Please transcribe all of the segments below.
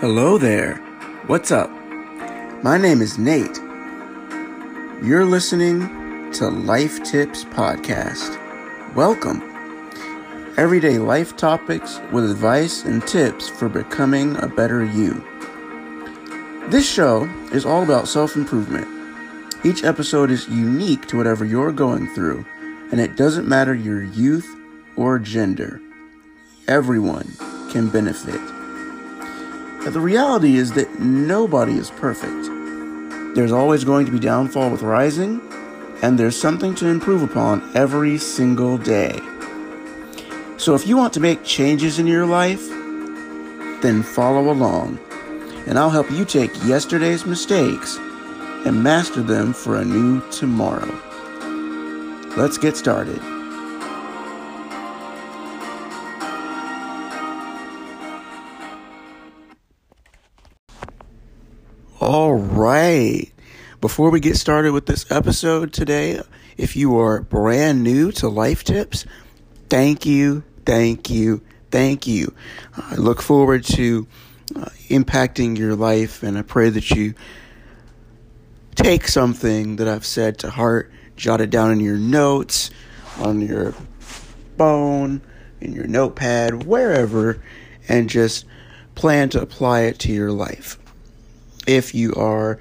Hello there. What's up? My name is Nate. You're listening to Life Tips Podcast. Welcome. Everyday life topics with advice and tips for becoming a better you. This show is all about self improvement. Each episode is unique to whatever you're going through, and it doesn't matter your youth or gender. Everyone can benefit. But the reality is that nobody is perfect. There's always going to be downfall with rising, and there's something to improve upon every single day. So if you want to make changes in your life, then follow along, and I'll help you take yesterday's mistakes and master them for a new tomorrow. Let's get started. Right. Before we get started with this episode today, if you are brand new to Life Tips, thank you, thank you, thank you. I look forward to uh, impacting your life, and I pray that you take something that I've said to heart, jot it down in your notes, on your phone, in your notepad, wherever, and just plan to apply it to your life if you are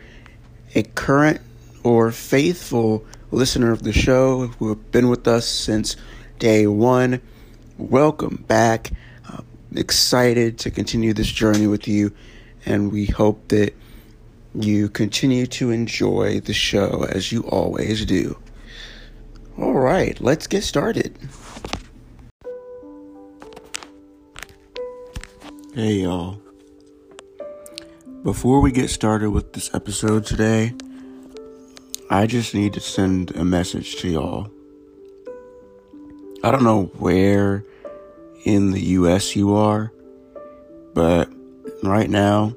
a current or faithful listener of the show who have been with us since day one, welcome back. Excited to continue this journey with you, and we hope that you continue to enjoy the show as you always do. All right, let's get started. Hey, y'all. Before we get started with this episode today, I just need to send a message to y'all. I don't know where in the US you are, but right now,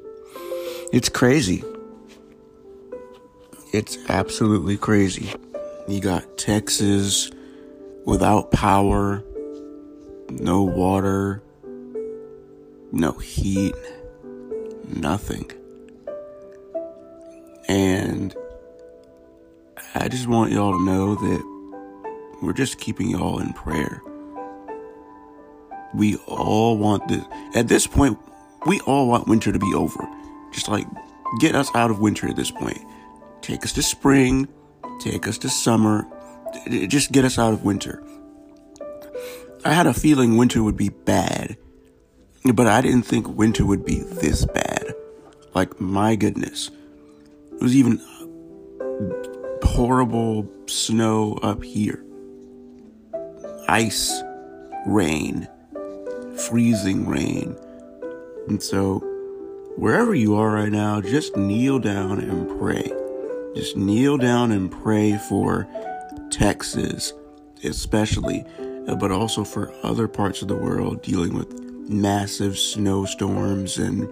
it's crazy. It's absolutely crazy. You got Texas without power, no water, no heat, nothing. And I just want y'all to know that we're just keeping y'all in prayer. We all want this. At this point, we all want winter to be over. Just like get us out of winter at this point. Take us to spring, take us to summer, just get us out of winter. I had a feeling winter would be bad, but I didn't think winter would be this bad. Like, my goodness. It was even horrible snow up here. Ice, rain, freezing rain. And so, wherever you are right now, just kneel down and pray. Just kneel down and pray for Texas, especially, but also for other parts of the world dealing with massive snowstorms and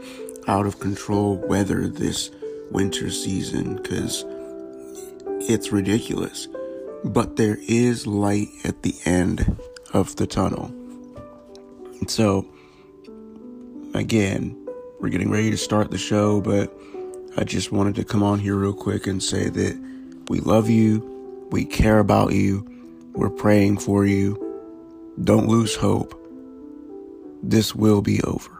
out of control weather this winter season because it's ridiculous. But there is light at the end of the tunnel. And so, again, we're getting ready to start the show, but I just wanted to come on here real quick and say that we love you, we care about you, we're praying for you. Don't lose hope. This will be over.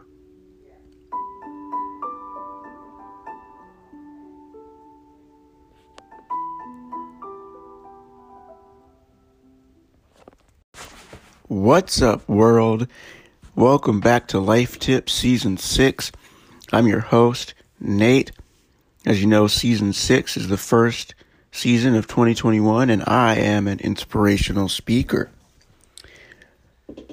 What's up, world? Welcome back to Life Tips Season 6. I'm your host, Nate. As you know, Season 6 is the first season of 2021, and I am an inspirational speaker.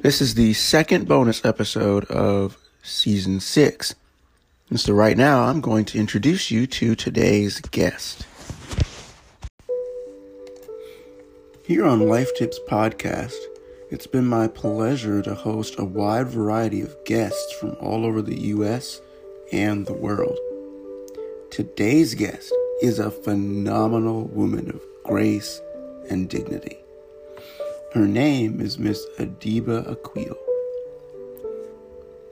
This is the second bonus episode of Season 6. And so, right now, I'm going to introduce you to today's guest. Here on Life Tips Podcast, it's been my pleasure to host a wide variety of guests from all over the US and the world. Today's guest is a phenomenal woman of grace and dignity. Her name is Miss Adiba Akil.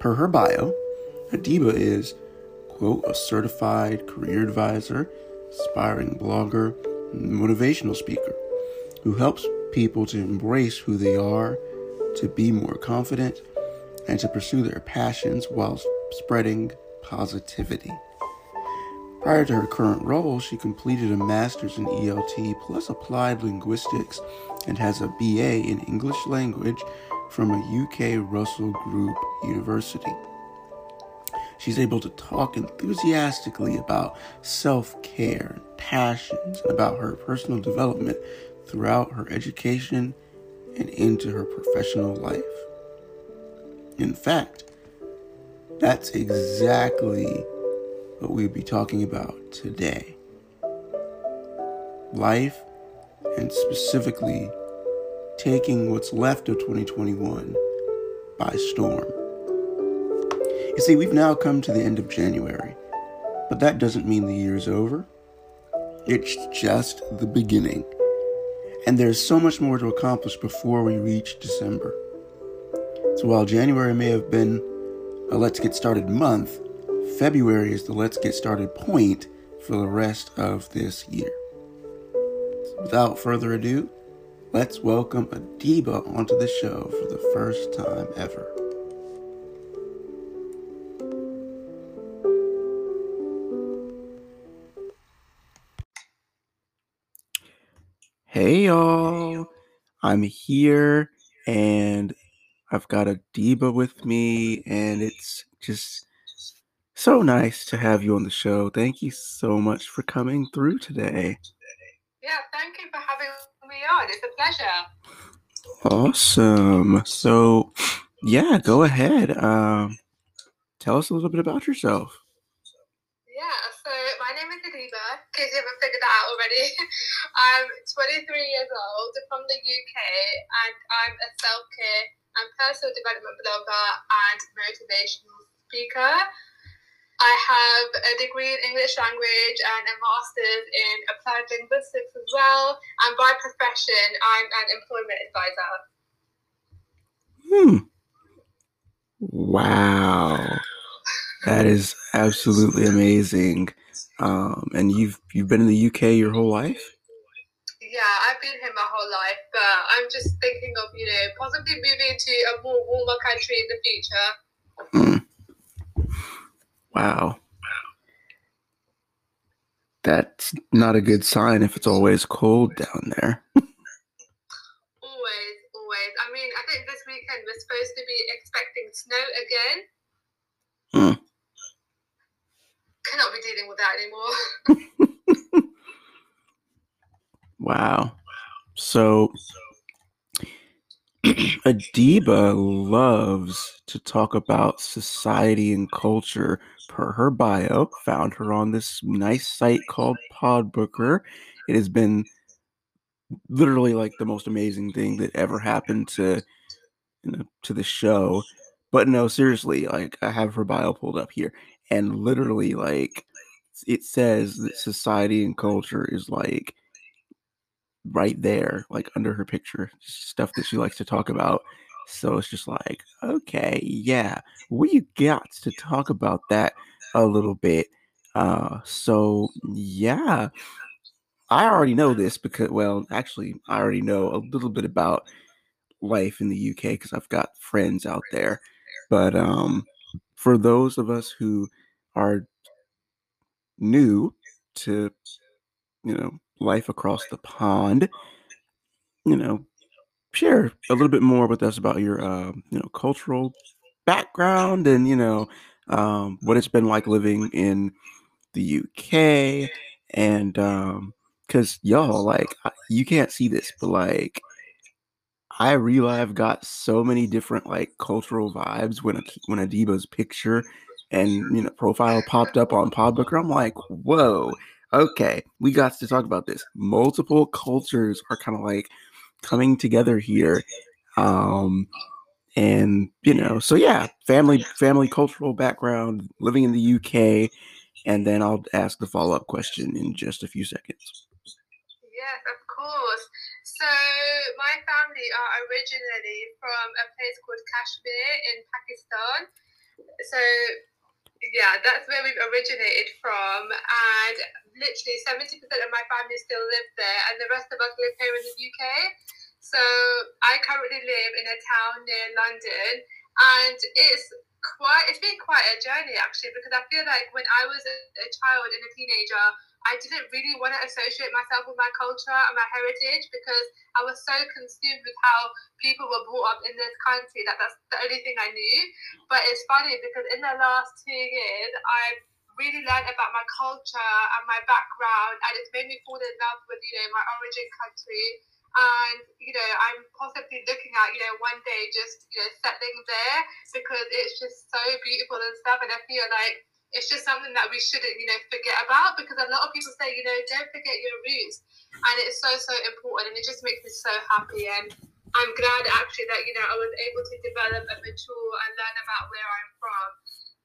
Per her bio, Adiba is quote, a certified career advisor, aspiring blogger, motivational speaker who helps people to embrace who they are, to be more confident, and to pursue their passions while spreading positivity. Prior to her current role, she completed a master's in ELT plus applied linguistics and has a BA in English language from a UK Russell Group University. She's able to talk enthusiastically about self care, passions, and about her personal development throughout her education and into her professional life. In fact, that's exactly what we'll be talking about today. Life, and specifically taking what's left of 2021 by storm. You see, we've now come to the end of January, but that doesn't mean the year's over. It's just the beginning. And there's so much more to accomplish before we reach December. So while January may have been a let's get started month, February is the let's get started point for the rest of this year. So without further ado, let's welcome Adiba onto the show for the first time ever. Hey y'all, I'm here and I've got a Adiba with me, and it's just so nice to have you on the show. Thank you so much for coming through today. Yeah, thank you for having me on. It's a pleasure. Awesome. So, yeah, go ahead. Um, tell us a little bit about yourself. Yeah, so my name is Adiba, you haven't figured that out already. I'm 23 years old from the UK and I'm a self care and personal development blogger and motivational speaker. I have a degree in English language and a master's in applied linguistics as well. And by profession, I'm an employment advisor. Hmm. Wow. That is absolutely amazing. Um, and you've you've been in the UK your whole life? Yeah, I've been here my whole life, but I'm just thinking of you know possibly moving to a more warmer country in the future. Mm. Wow. That's not a good sign if it's always cold down there. always, always. I mean, I think this weekend we're supposed to be expecting snow again. Hmm. Cannot be dealing with that anymore. wow. So Adiba loves to talk about society and culture per her bio. Found her on this nice site called Podbooker. It has been literally like the most amazing thing that ever happened to you know, to the show. But no, seriously, like I have her bio pulled up here, and literally, like it says that society and culture is like right there, like under her picture, stuff that she likes to talk about. So it's just like, okay, yeah, we got to talk about that a little bit. Uh, so yeah, I already know this because, well, actually, I already know a little bit about life in the UK because I've got friends out there. But um, for those of us who are new to, you know, life across the pond, you know, share a little bit more with us about your, uh, you know, cultural background and, you know, um, what it's been like living in the UK. And because um, y'all, like, you can't see this, but like, I really have got so many different like cultural vibes when a, when Adiba's picture and you know profile popped up on Podbooker. I'm like, whoa, okay, we got to talk about this. Multiple cultures are kind of like coming together here. Um, and you know, so yeah, family, family, cultural background, living in the UK, and then I'll ask the follow up question in just a few seconds. Yes, of course. So my family are originally from a place called Kashmir in Pakistan. So yeah, that's where we've originated from. And literally 70% of my family still live there, and the rest of us live here in the UK. So I currently live in a town near London, and it's quite it's been quite a journey actually because I feel like when I was a, a child and a teenager, I didn't really want to associate myself with my culture and my heritage because I was so consumed with how people were brought up in this country that that's the only thing I knew. But it's funny because in the last two years, I've really learned about my culture and my background, and it's made me fall in love with you know my origin country and you know I'm possibly looking at you know one day just you know settling there because it's just so beautiful and stuff and I feel like it's just something that we shouldn't you know forget about because a lot of people say you know don't forget your roots. And it's so so important and it just makes me so happy. And I'm glad actually that you know I was able to develop and mature and learn about where I'm from.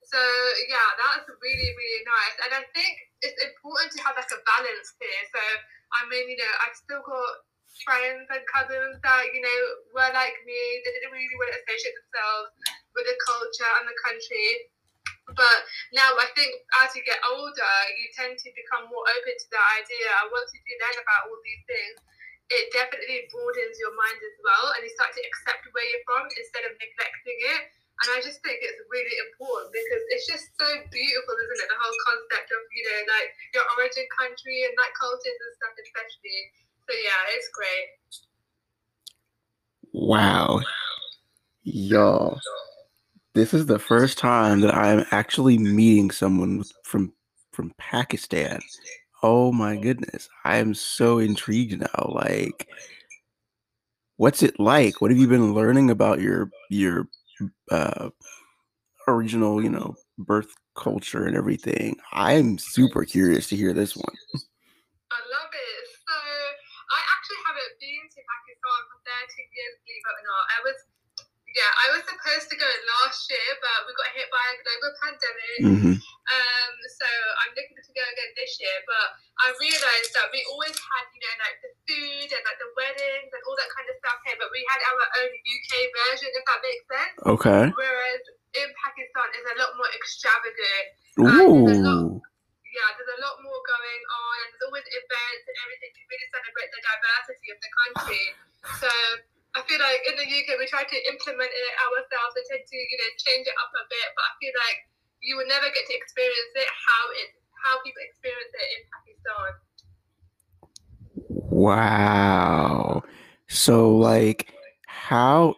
So yeah that's really really nice. And I think it's important to have like a balance here. So I mean you know I've still got friends and cousins that, you know, were like me. They didn't really want to associate themselves with the culture and the country. But now I think as you get older, you tend to become more open to the idea. And once you do learn about all these things, it definitely broadens your mind as well. And you start to accept where you're from instead of neglecting it. And I just think it's really important because it's just so beautiful, isn't it? The whole concept of, you know, like your origin country and like cultures and stuff, especially. So yeah, it's great. Wow. Y'all, this is the first time that I'm actually meeting someone from from Pakistan. Oh my goodness. I am so intrigued now. Like what's it like? What have you been learning about your your uh original, you know, birth culture and everything? I'm super curious to hear this one. I love it. So I actually haven't been to Pakistan for 13 years, believe it or not. I was, yeah, I was supposed to go last year, but we got hit by a global pandemic. Mm-hmm. Um, so I'm looking to go again this year. But I realised that we always had, you know, like the food and like the weddings and all that kind of stuff here, but we had our own UK version, if that makes sense. Okay. Whereas in Pakistan, it's a lot more extravagant. Ooh yeah, there's a lot more going on, and there's always events and everything to really celebrate the diversity of the country. So I feel like in the UK we try to implement it ourselves and tend to you know change it up a bit, but I feel like you will never get to experience it how it how people experience it in Pakistan. Wow. So like how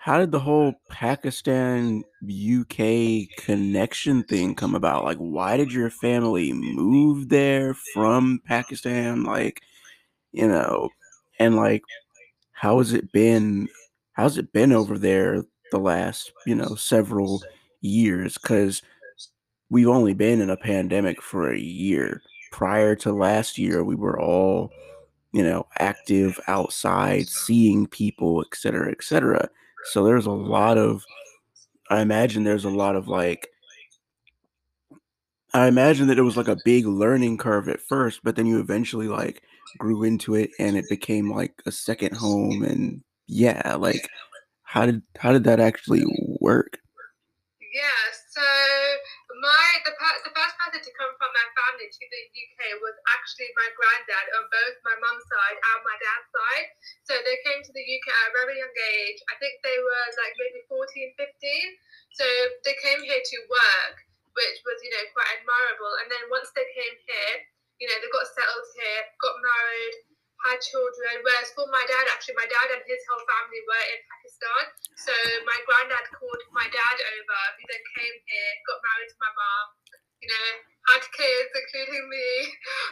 how did the whole Pakistan UK connection thing come about? Like, why did your family move there from Pakistan? Like, you know, and like, how has it been? How's it been over there the last, you know, several years? Because we've only been in a pandemic for a year. Prior to last year, we were all, you know, active outside, seeing people, et cetera, et cetera so there's a lot of, I imagine there's a lot of like, I imagine that it was like a big learning curve at first, but then you eventually like grew into it and it became like a second home. And yeah, like how did how did that actually work? Yeah, so my the, the first person to come from my family to the UK was actually my granddad on both my mum's side and my dad's side. So they came to the UK at a very young age. I think they were like maybe 14, 15. So they came here to work, which was, you know, quite admirable. And then once they came here, you know, they got settled here, got married, had children. Whereas for my dad, actually, my dad and his whole family were in Pakistan. So my granddad called my dad over, who then came here, got married to my mom, you know, had kids, including me.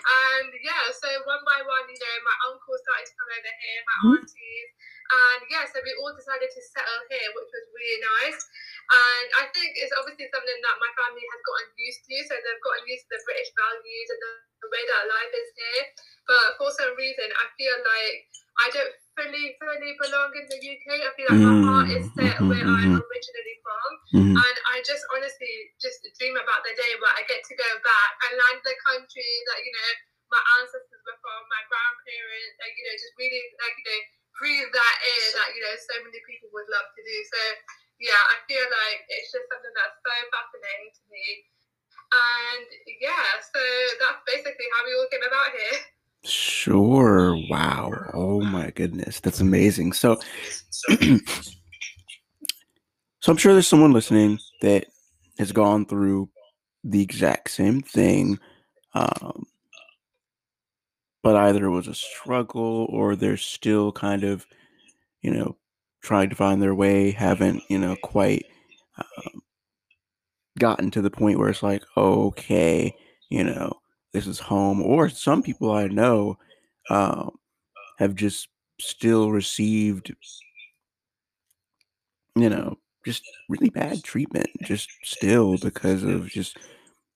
And yeah, so one by one, you know, my uncle started to come over here, my mm-hmm. aunties. And yeah, so we all decided to settle here, which was really nice. And I think it's obviously something that my family has gotten used to. So they've gotten used to the British values and the, the way that life is here. But for some reason, I feel like I don't fully, fully belong in the UK. I feel like mm, my heart is set mm-hmm, where mm-hmm. I'm originally from. Mm-hmm. And I just honestly just dream about the day where I get to go back and land the country that, you know, my ancestors were from, my grandparents, like, you know, just really, like, you know, breathe that air that, you know, so many people would love to do. So, yeah, I feel like it's just something that's so fascinating to me And yeah, so that's basically how we all came about here. Sure. Wow. Oh my goodness. That's amazing. So, so I'm sure there's someone listening that has gone through the exact same thing. Um, but either it was a struggle or they're still kind of, you know, trying to find their way, haven't, you know, quite um, gotten to the point where it's like, okay, you know, this is home. Or some people I know um, have just still received, you know, just really bad treatment, just still because of just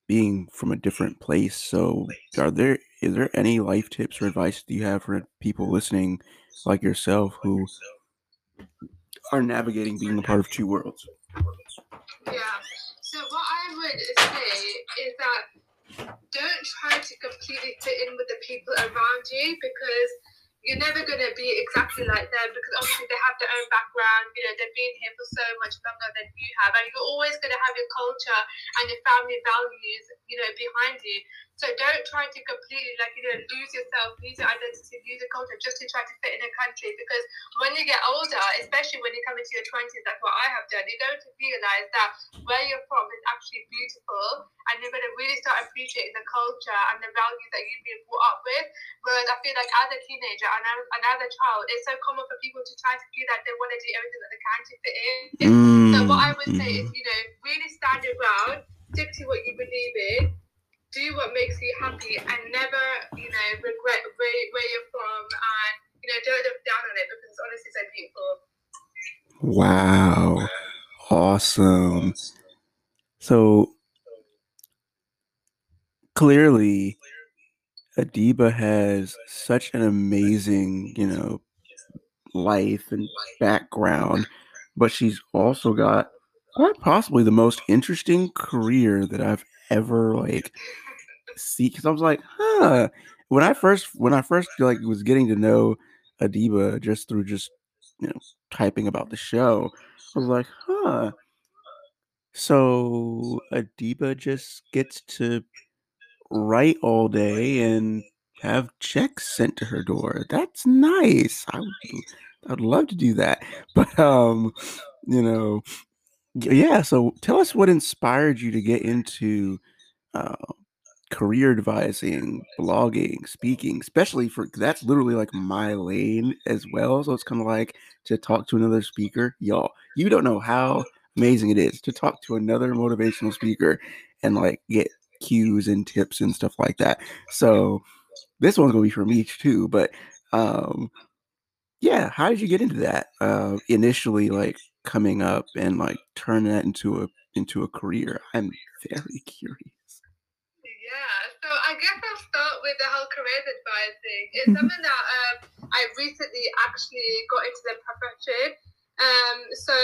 being from a different place. So, are there is there any life tips or advice that you have for people listening, like yourself, who are navigating being a part of two worlds? Yeah. So what I would say is that don't try to completely fit in with the people around you because you're never going to be exactly like them because obviously they have their own background. You know, they've been here for so much longer than you have, and you're always going to have your culture and your family values, you know, behind you. So don't try to completely like you know lose yourself, lose your identity, lose your culture just to try to fit in a country. Because when you get older, especially when you come into your twenties, that's what I have done, you're going to realize that where you're from is actually beautiful, and you're going to really start appreciating the culture and the values that you've been brought up with. Whereas I feel like as a teenager and as a child, it's so common for people to try to feel that they want to do everything that they can to fit in. Mm. So what I would say is, you know, really stand your ground, stick to what you believe in do what makes you happy and never, you know, regret where, where you're from and, you know, don't look down on it because it's honestly so beautiful. Wow. Awesome. So clearly Adiba has such an amazing, you know, life and background, but she's also got quite possibly the most interesting career that I've ever like see because I was like, huh. When I first when I first like was getting to know Adiba just through just you know typing about the show, I was like, huh. So Adiba just gets to write all day and have checks sent to her door. That's nice. I would I'd love to do that. But um, you know, yeah, so tell us what inspired you to get into uh, career advising, blogging, speaking, especially for that's literally like my lane as well. So it's kind of like to talk to another speaker. Y'all, you don't know how amazing it is to talk to another motivational speaker and like get cues and tips and stuff like that. So this one's gonna be for me too. But um yeah, how did you get into that? Uh initially like coming up and like turn that into a into a career? I'm very curious. Yeah, so I guess I'll start with the whole careers advising. It's mm-hmm. something that um, I recently actually got into the profession. Um, so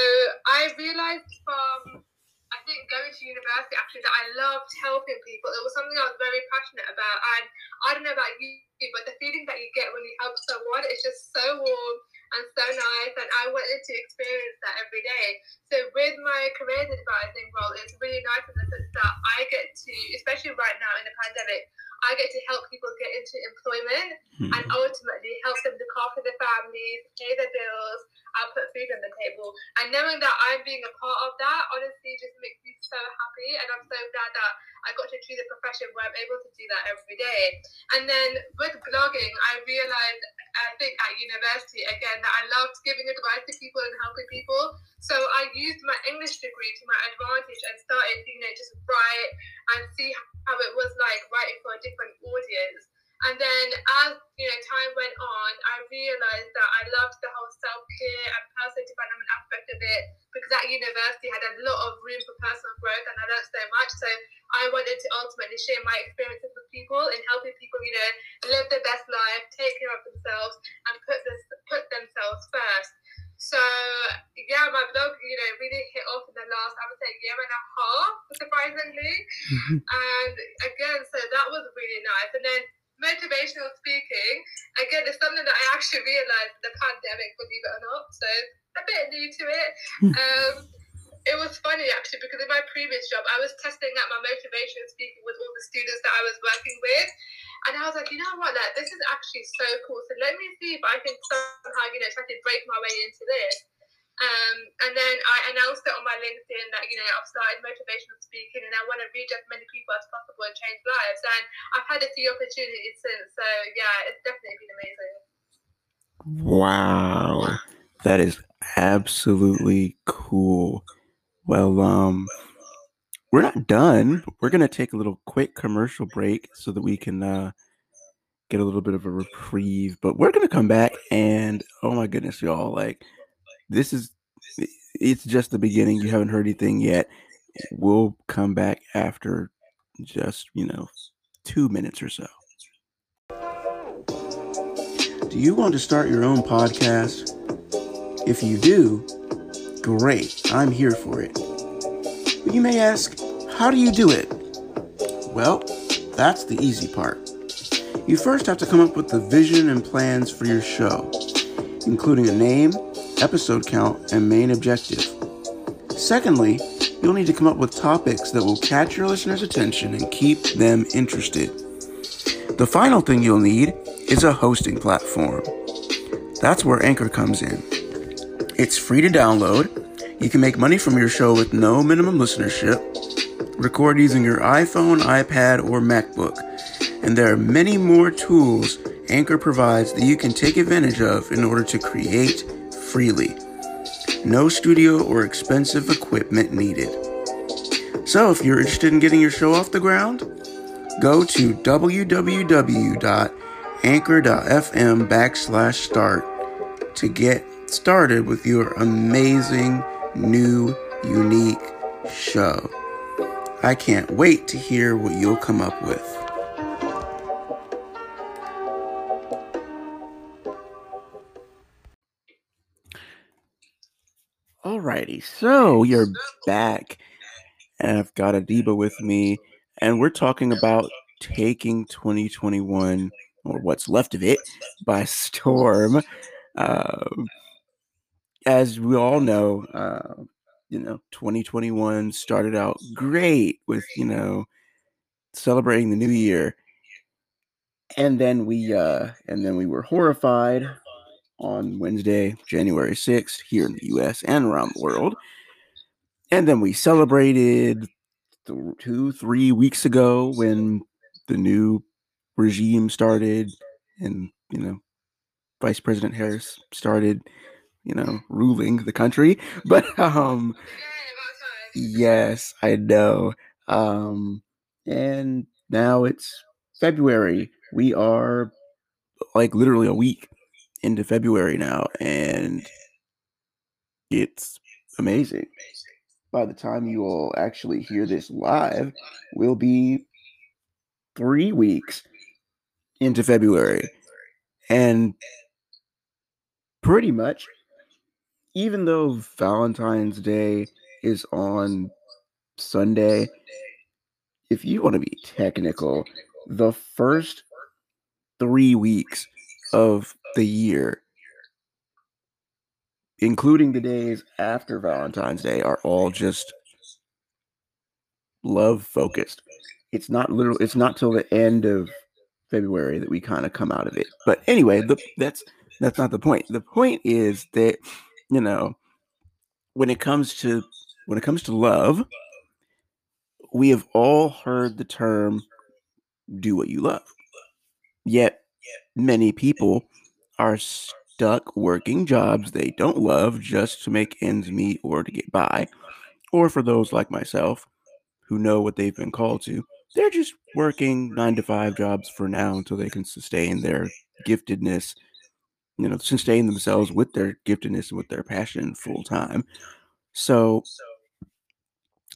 I realized from I think going to university actually that I loved helping people. It was something I was very passionate about, and I don't know about you, but the feeling that you get when you help someone is just so warm and so nice, and I wanted to experience that every day. So with my careers advising role, it's really nice in the sense that I get to, especially right now in the pandemic, I get to help people get into employment mm-hmm. and ultimately help them look after their families, pay their bills, and put food on the table. And knowing that I'm being a part of that honestly just makes me so happy. And I'm so glad that I got to choose a profession where I'm able to do that every day. And then with blogging, I realized, I think at university again, that I loved giving advice to people and helping people. So I used my English degree to my advantage and started, you know, just write and see how it was like writing for a different audience. And then as you know, time went on, I realized that I loved the whole self care and personal development aspect of it because at university I had a lot of room for personal growth and I learned so much. So I wanted to ultimately share my experiences with people and helping people, you know, live their best life, take care of themselves, and put this put themselves first. So yeah, my blog, you know, really hit off in the last, I would say, year and a half, surprisingly. Mm-hmm. And again, so that was really nice. And then motivational speaking, again, it's something that I actually realized the pandemic, believe it or not. So a bit new to it. Hmm. Um, it was funny actually because in my previous job, I was testing out my motivation speaking with all the students that I was working with. And I was like, you know what, like, this is actually so cool. So let me see if I can somehow, you know, try to break my way into this. Um, and then I announced it on my LinkedIn that, you know, I've started motivational speaking and I want to reach as many people as possible and change lives. And I've had a few opportunities since. So, yeah, it's definitely been amazing. Wow. That is absolutely cool. Well, um, we're not done. We're gonna take a little quick commercial break so that we can uh, get a little bit of a reprieve. But we're gonna come back and oh my goodness, y'all! Like this is it's just the beginning. You haven't heard anything yet. We'll come back after just you know two minutes or so. Do you want to start your own podcast? If you do, Great, I'm here for it. But you may ask, how do you do it? Well, that's the easy part. You first have to come up with the vision and plans for your show, including a name, episode count, and main objective. Secondly, you'll need to come up with topics that will catch your listeners' attention and keep them interested. The final thing you'll need is a hosting platform. That's where Anchor comes in. It's free to download. You can make money from your show with no minimum listenership. Record using your iPhone, iPad, or MacBook. And there are many more tools Anchor provides that you can take advantage of in order to create freely. No studio or expensive equipment needed. So, if you're interested in getting your show off the ground, go to www.anchor.fm backslash start to get started with your amazing, new, unique show. I can't wait to hear what you'll come up with. Alrighty, so you're back, and I've got Adiba with me, and we're talking about taking 2021 or what's left of it by storm. Uh, as we all know, uh, you know, 2021 started out great with, you know, celebrating the new year. And then we uh and then we were horrified on Wednesday, January 6th, here in the US and around the world. And then we celebrated th- two, three weeks ago when the new regime started and, you know, Vice President Harris started you know, ruling the country. But um yes, I know. Um and now it's February. We are like literally a week into February now and it's amazing. By the time you all actually hear this live, we'll be 3 weeks into February. And pretty much even though Valentine's Day is on Sunday, if you want to be technical, the first three weeks of the year, including the days after Valentine's Day, are all just love focused. It's not literal. It's not till the end of February that we kind of come out of it. But anyway, the, that's that's not the point. The point is that you know, when it comes to when it comes to love, we have all heard the term do what you love. Yet many people are stuck working jobs they don't love just to make ends meet or to get by. Or for those like myself who know what they've been called to, they're just working nine to five jobs for now until they can sustain their giftedness you know, sustain themselves with their giftedness and with their passion full time. So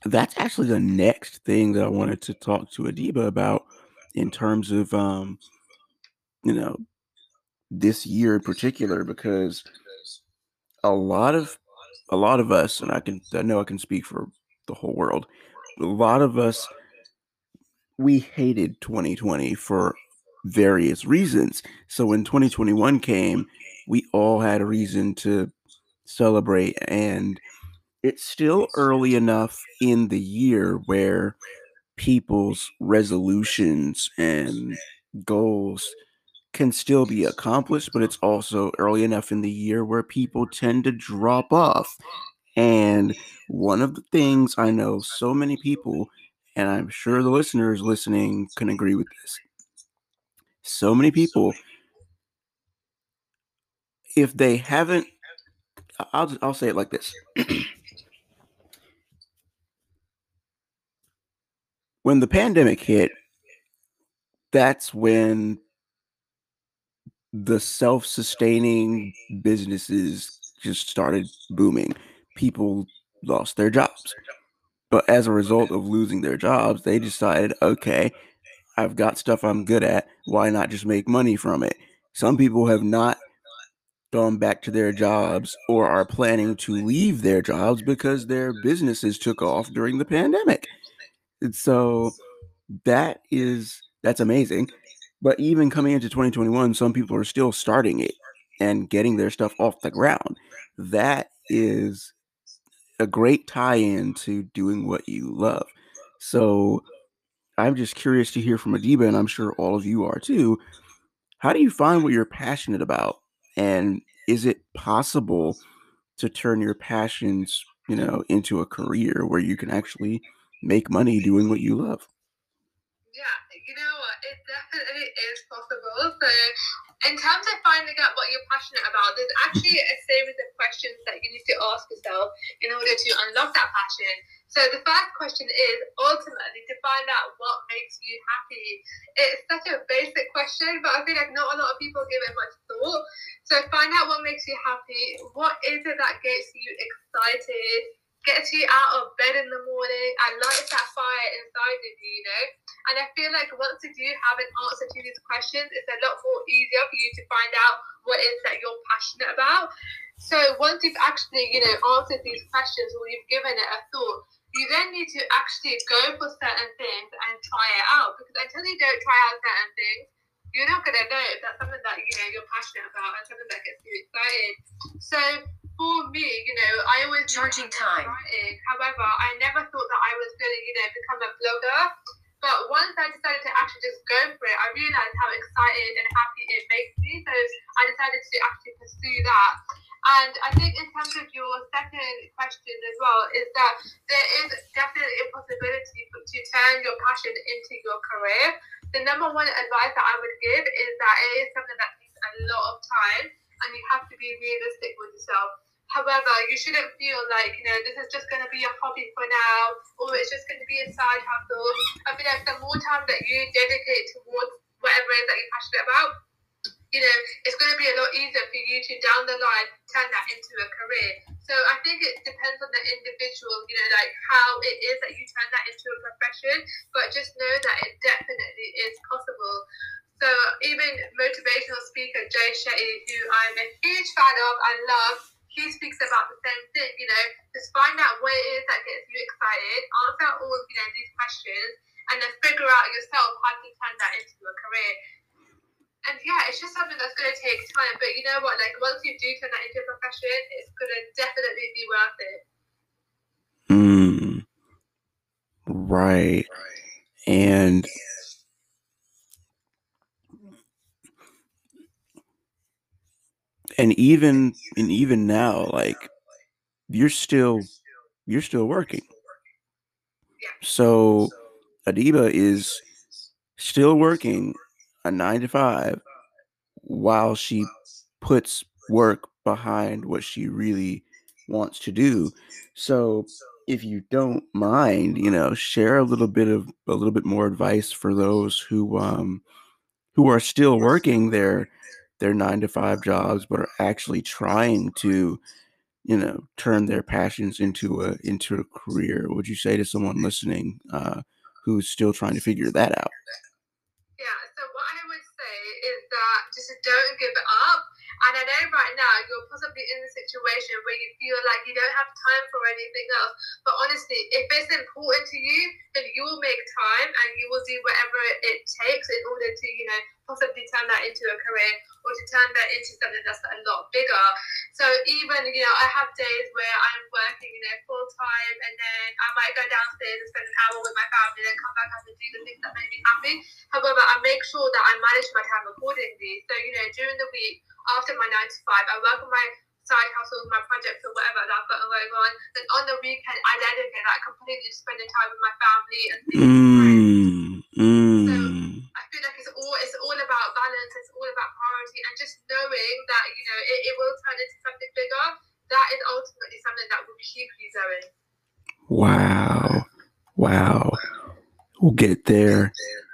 that's actually the next thing that I wanted to talk to Adiba about in terms of um, you know, this year in particular, because a lot of a lot of us, and I can I know I can speak for the whole world, a lot of us we hated 2020 for various reasons. So when 2021 came, we all had a reason to celebrate and it's still early enough in the year where people's resolutions and goals can still be accomplished, but it's also early enough in the year where people tend to drop off. And one of the things I know so many people, and I'm sure the listeners listening can agree with this. So many people, if they haven't, I'll, I'll say it like this. when the pandemic hit, that's when the self sustaining businesses just started booming. People lost their jobs. But as a result of losing their jobs, they decided, okay, I've got stuff I'm good at. Why not just make money from it? Some people have not gone back to their jobs or are planning to leave their jobs because their businesses took off during the pandemic. And so that is that's amazing. But even coming into 2021, some people are still starting it and getting their stuff off the ground. That is a great tie-in to doing what you love. So I'm just curious to hear from Adiba, and I'm sure all of you are too. How do you find what you're passionate about? And is it possible to turn your passions, you know, into a career where you can actually make money doing what you love? Yeah, you know what? It definitely is possible. So, in terms of finding out what you're passionate about, there's actually a series of questions that you need to ask yourself in order to unlock that passion. So, the first question is ultimately to find out what makes you happy. It's such a basic question, but I feel like not a lot of people give it much thought. So, find out what makes you happy. What is it that gets you excited? Gets you out of bed in the morning and lights that fire inside of you, you know. And I feel like once you do have an answer to these questions, it's a lot more easier for you to find out what it is that you're passionate about. So once you've actually, you know, answered these questions or you've given it a thought, you then need to actually go for certain things and try it out. Because until you don't try out certain things, you're not gonna know if that's something that you know you're passionate about and something that gets you excited. So for me, you know, I always charging time. Writing. However, I never thought that I was going to, you know, become a blogger. But once I decided to actually just go for it, I realized how excited and happy it makes me. So I decided to actually pursue that. And I think in terms of your second question as well, is that there is definitely a possibility to turn your passion into your career. The number one advice that I would give is that it is something that takes a lot of time and you have to be realistic with yourself. However, you shouldn't feel like, you know, this is just going to be a hobby for now or it's just going to be a side hustle. I feel like the more time that you dedicate towards whatever it is that you're passionate about, you know, it's going to be a lot easier for you to down the line turn that into a career. So I think it depends on the individual, you know, like how it is that you turn that into a profession. But just know that it definitely is possible. So even motivational speaker Jay Shetty, who I'm a huge fan of and love, he speaks about the same thing, you know, just find out what it is that gets you excited, answer all, of you know, these questions, and then figure out yourself how to turn that into a career. And yeah, it's just something that's going to take time. But you know what? Like, once you do turn that into a profession, it's going to definitely be worth it. Hmm. Right. And and even and even now like you're still you're still working. So adiba is still working a nine to five while she puts work behind what she really wants to do. So if you don't mind you know share a little bit of a little bit more advice for those who um who are still working their their nine to five jobs, but are actually trying to, you know, turn their passions into a into a career? Would you say to someone listening uh, who's still trying to figure that out? Yeah. So what I would say is that just don't give up. And I know right now you're possibly in a situation where you feel like you don't have time for anything else. But honestly, if it's important to you, then you will make time and you will do whatever it takes in order to, you know, possibly turn that into a career or to turn that into something that's a lot bigger. So even, you know, I have days where I'm working, you know, full time and then I might go downstairs and spend an hour with my family and come back up and do the things that make me happy. However, I make sure that I manage my time accordingly. So, you know, during the week, after my nine to five, I work on my side hustles, my projects or whatever that I've got going on. Then on the weekend, I dedicate that completely to spending time with my family and things Mm, mm. So I feel like it's all it's all about balance. It's all about priority and just knowing that you know it, it will turn into something bigger. That is ultimately something that will keep you going. Wow. Wow. We'll get there.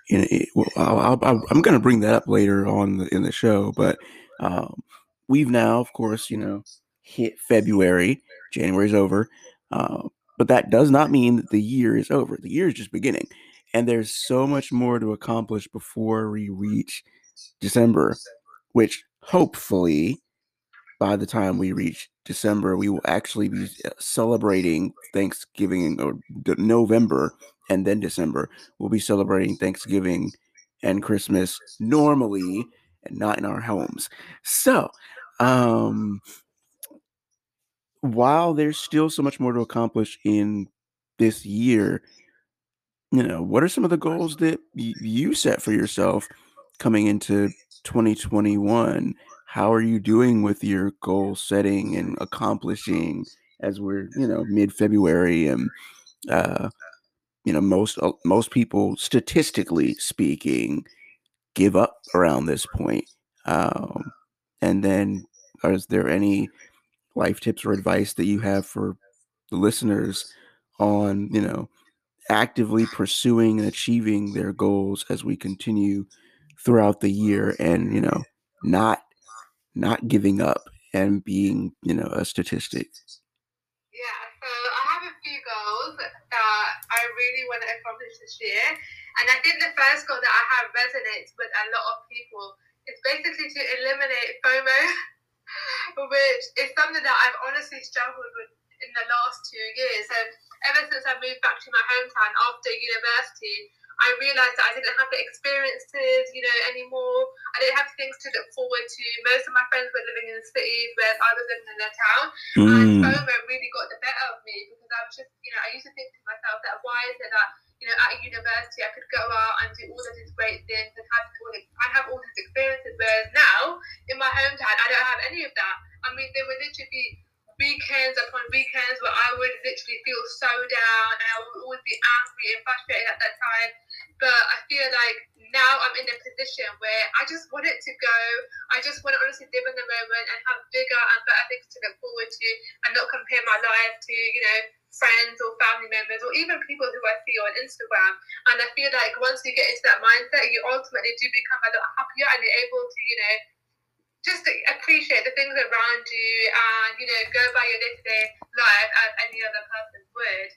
It, well, I'll, I'll, I'm going to bring that up later on in the show, but um, we've now, of course, you know, hit February. January's over. Uh, but that does not mean that the year is over. The year is just beginning. And there's so much more to accomplish before we reach December, which hopefully by the time we reach December, we will actually be uh, celebrating Thanksgiving or November and then December. We'll be celebrating Thanksgiving and Christmas normally and not in our homes. So, um, while there's still so much more to accomplish in this year, you know, what are some of the goals that y- you set for yourself coming into 2021? How are you doing with your goal setting and accomplishing as we're, you know, mid February and, uh, you know, most uh, most people, statistically speaking, give up around this point. Um, and then, is there any life tips or advice that you have for the listeners on, you know, actively pursuing and achieving their goals as we continue throughout the year and, you know, not not giving up and being, you know, a statistic? Yeah, so I have a few goals that I really want to accomplish this year. And I think the first goal that I have resonates with a lot of people. It's basically to eliminate FOMO, which is something that I've honestly struggled with in the last two years. So ever since I moved back to my hometown after university, I realized that I didn't have the experiences, you know, anymore. I didn't have things to look forward to. Most of my friends were living in the cities, whereas I was living in the town. And Mm, FOMO really got the better of me because I was just, you know, I used to think to myself that why is it that, you know, at university I could go out and do all of these great things and have all these, I have all these experiences, whereas now in my hometown I don't have any of that. I mean, there would literally be weekends upon weekends where I would literally feel so down and I would always be angry and frustrated at that time. But I feel like now I'm in a position where I just want it to go. I just want to honestly live in the moment and have bigger and better things to look forward to and not compare my life to, you know, friends or family members or even people who I see on Instagram. And I feel like once you get into that mindset, you ultimately do become a lot happier and you're able to, you know, just appreciate the things around you and, you know, go by your day to day life as any other person would.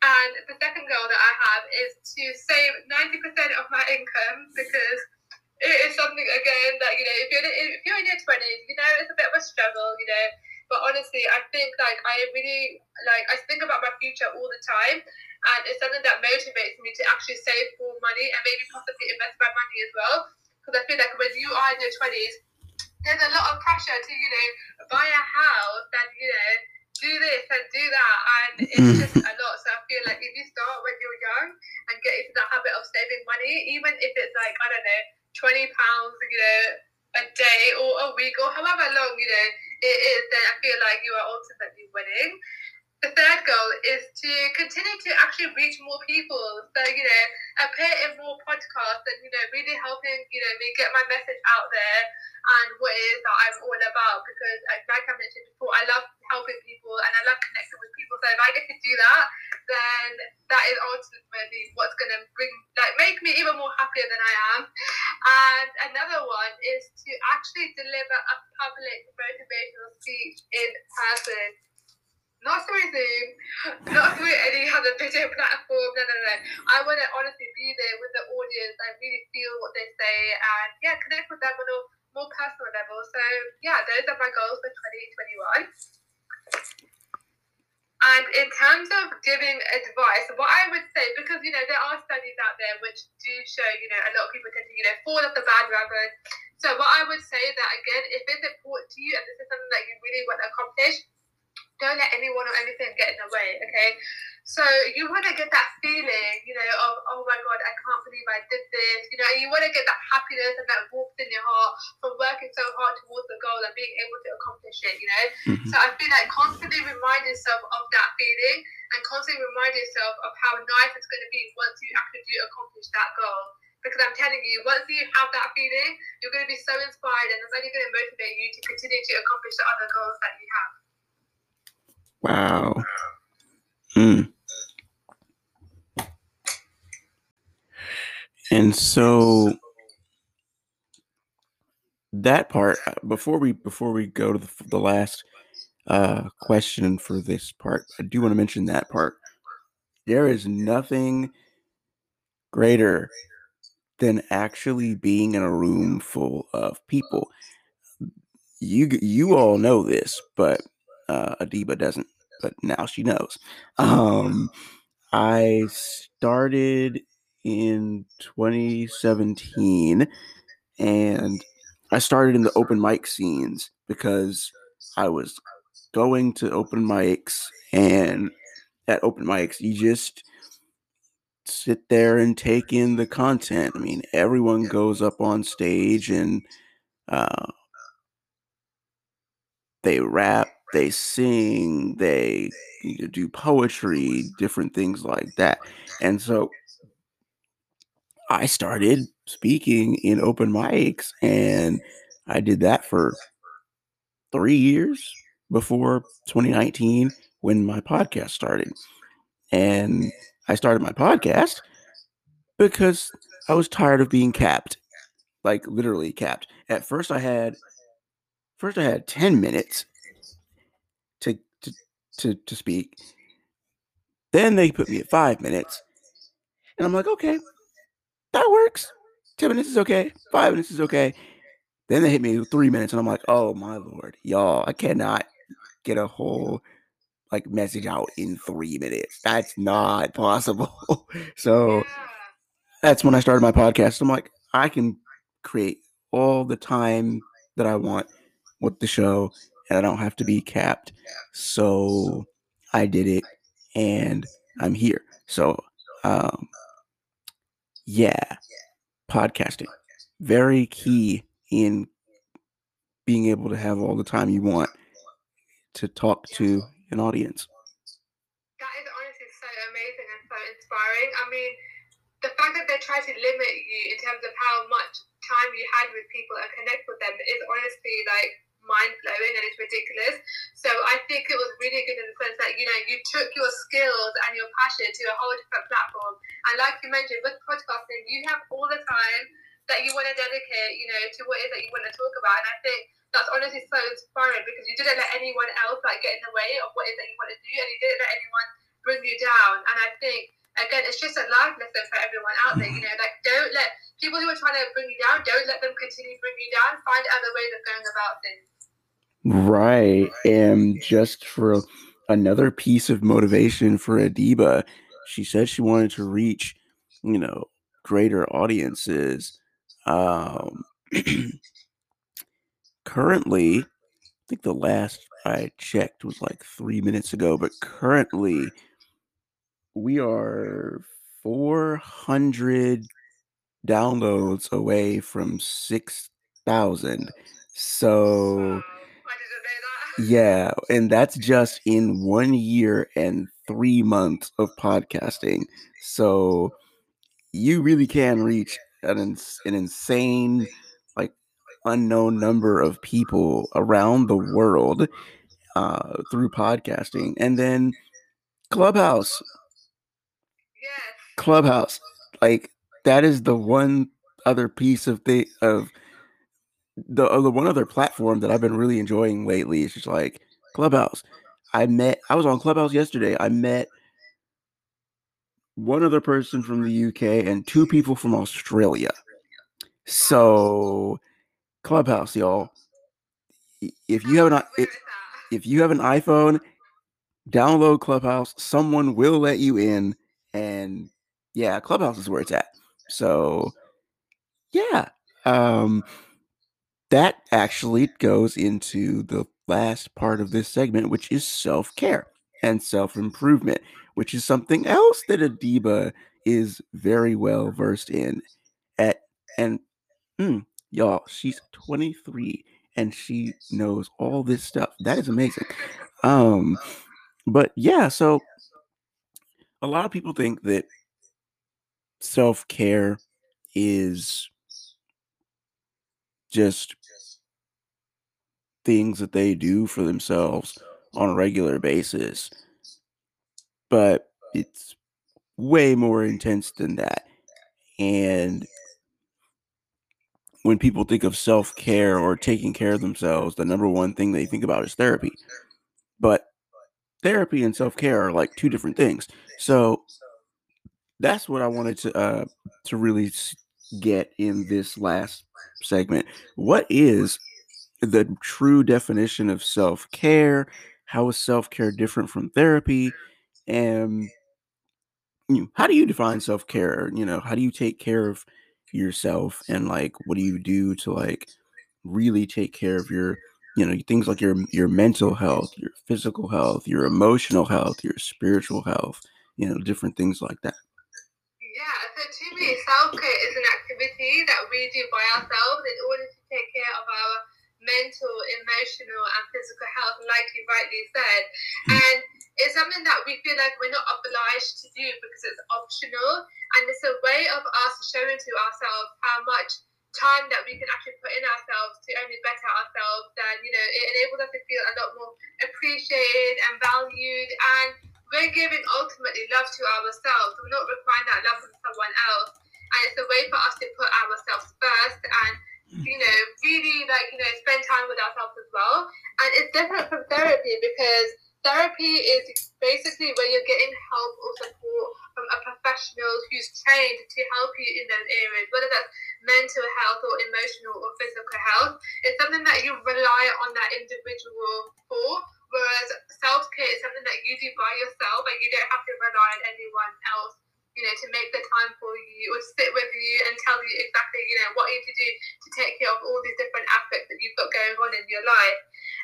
And the second goal that I have is to save 90% of my income because it is something, again, that, you know, if you're, if you're in your 20s, you know, it's a bit of a struggle, you know. But honestly, I think, like, I really, like, I think about my future all the time. And it's something that motivates me to actually save more money and maybe possibly invest my money as well. Because I feel like when you are in your 20s, there's a lot of pressure to, you know, buy a house and, you know, do this and do that. And it's mm. just a lot. So I feel like if you start when you're young and get into the habit of saving money, even if it's like, I don't know, £20, you know, a day or a week or however long, you know, it is, then I feel like you are ultimately winning. The third goal is to continue to actually reach more people. So, you know, appear in more podcasts and, you know, really helping, you know, me get my message out there and what it is that I'm all about. Because, like, I mentioned before, I love helping people and I love connecting with people. So if I get to do that, then that is ultimately what's going to bring, like, make me even more happier than I am. And another one is to actually deliver a public motivational speech in person not through Zoom, not through any other video platform. No, no, no. I want to honestly be there with the audience and really feel what they say and yeah, connect with them on a more personal level. So yeah, those are my goals for 2021. And in terms of giving advice, what I would say, because you know there are studies out there which do show, you know, a lot of people tend to, you know, fall off the bandwagon. So what I would say that again, if it's important to you and this is something that you really want to accomplish, don't let anyone or anything get in the way. Okay. So you want to get that feeling, you know, of oh my god, I can't believe I did this. You know, and you want to get that happiness and that warmth in your heart from working so hard towards the goal and being able to accomplish it. You know, mm-hmm. so I feel like constantly remind yourself of that feeling and constantly remind yourself of how nice it's going to be once you actually do accomplish that goal. Because I'm telling you, once you have that feeling, you're going to be so inspired, and it's only going to motivate you to continue to accomplish the other goals that you have. Wow. Mm. And so that part uh, before we before we go to the, the last uh, question for this part, I do want to mention that part. There is nothing greater than actually being in a room full of people. You you all know this, but uh, Adiba doesn't but now she knows. Um, I started in 2017 and I started in the open mic scenes because I was going to open mics and at open mics you just sit there and take in the content. I mean, everyone goes up on stage and uh, they rap, they sing, they do poetry, different things like that. And so I started speaking in open mics and I did that for three years before 2019 when my podcast started. And I started my podcast because I was tired of being capped, like literally capped. At first, I had first I had 10 minutes to to speak. Then they put me at five minutes, and I'm like, okay, that works. Ten minutes is okay. Five minutes is okay. Then they hit me with three minutes, and I'm like, oh my lord, y'all, I cannot get a whole like message out in three minutes. That's not possible. so that's when I started my podcast. I'm like, I can create all the time that I want with the show and I don't have to be capped. So I did it and I'm here. So um yeah, podcasting very key in being able to have all the time you want to talk to an audience. That is honestly so amazing and so inspiring. I mean, the fact that they try to limit you in terms of how much time you had with people and connect with them is honestly like mind blowing and it's ridiculous. So I think it was really good in the sense that you know you took your skills and your passion to a whole different platform. And like you mentioned with podcasting, you have all the time that you want to dedicate, you know, to what it is that you want to talk about. And I think that's honestly so inspiring because you didn't let anyone else like get in the way of what it is that you want to do, and you didn't let anyone bring you down. And I think again, it's just a life lesson for everyone out there. You know, like don't let people who are trying to bring you down, don't let them continue to bring you down. Find other ways of going about things. Right. And just for another piece of motivation for Adiba, she said she wanted to reach, you know, greater audiences. Um, currently, I think the last I checked was like three minutes ago, but currently we are 400 downloads away from 6,000. So yeah, and that's just in one year and three months of podcasting. So you really can reach an, an insane, like unknown number of people around the world uh, through podcasting. And then Clubhouse. Yes. Clubhouse. Like that is the one other piece of the of the uh, the one other platform that I've been really enjoying lately is just like Clubhouse. I met I was on Clubhouse yesterday. I met one other person from the UK and two people from Australia. So Clubhouse, y'all. If you have an if, if you have an iPhone, download Clubhouse. Someone will let you in. And yeah, Clubhouse is where it's at. So yeah. Um that actually goes into the last part of this segment, which is self-care and self-improvement, which is something else that Adiba is very well versed in. At and mm, y'all, she's 23 and she knows all this stuff. That is amazing. Um, but yeah, so a lot of people think that self care is just things that they do for themselves on a regular basis. But it's way more intense than that. And when people think of self care or taking care of themselves, the number one thing they think about is therapy. But therapy and self care are like two different things. So that's what I wanted to uh, to really get in this last segment. What is the true definition of self care? How is self care different from therapy? And you know, how do you define self care? You know, how do you take care of yourself? And like, what do you do to like really take care of your you know things like your your mental health your physical health your emotional health your spiritual health you know different things like that yeah so to me self-care is an activity that we do by ourselves in order to take care of our mental emotional and physical health like you rightly said. Hmm. and it's something that we feel like we're not obliged to do because it's optional. And it's a way of us showing to ourselves how much time that we can actually put in ourselves to only better ourselves and you know it enables us to feel a lot more appreciated and valued. And we're giving ultimately love to ourselves. We're not requiring that love from someone else. And it's a way for us to put ourselves first and you know really like you know spend time with ourselves as well and it's different from therapy because therapy is basically where you're getting help or support from a professional who's trained to help you in those areas, whether that's mental health or emotional or physical health. It's something that you rely on that individual for, whereas self care is something that you do by yourself and you don't have to rely on anyone else. You know, to make the time for you or sit with you and tell you exactly, you know, what you need to do to take care of all these different aspects that you've got going on in your life.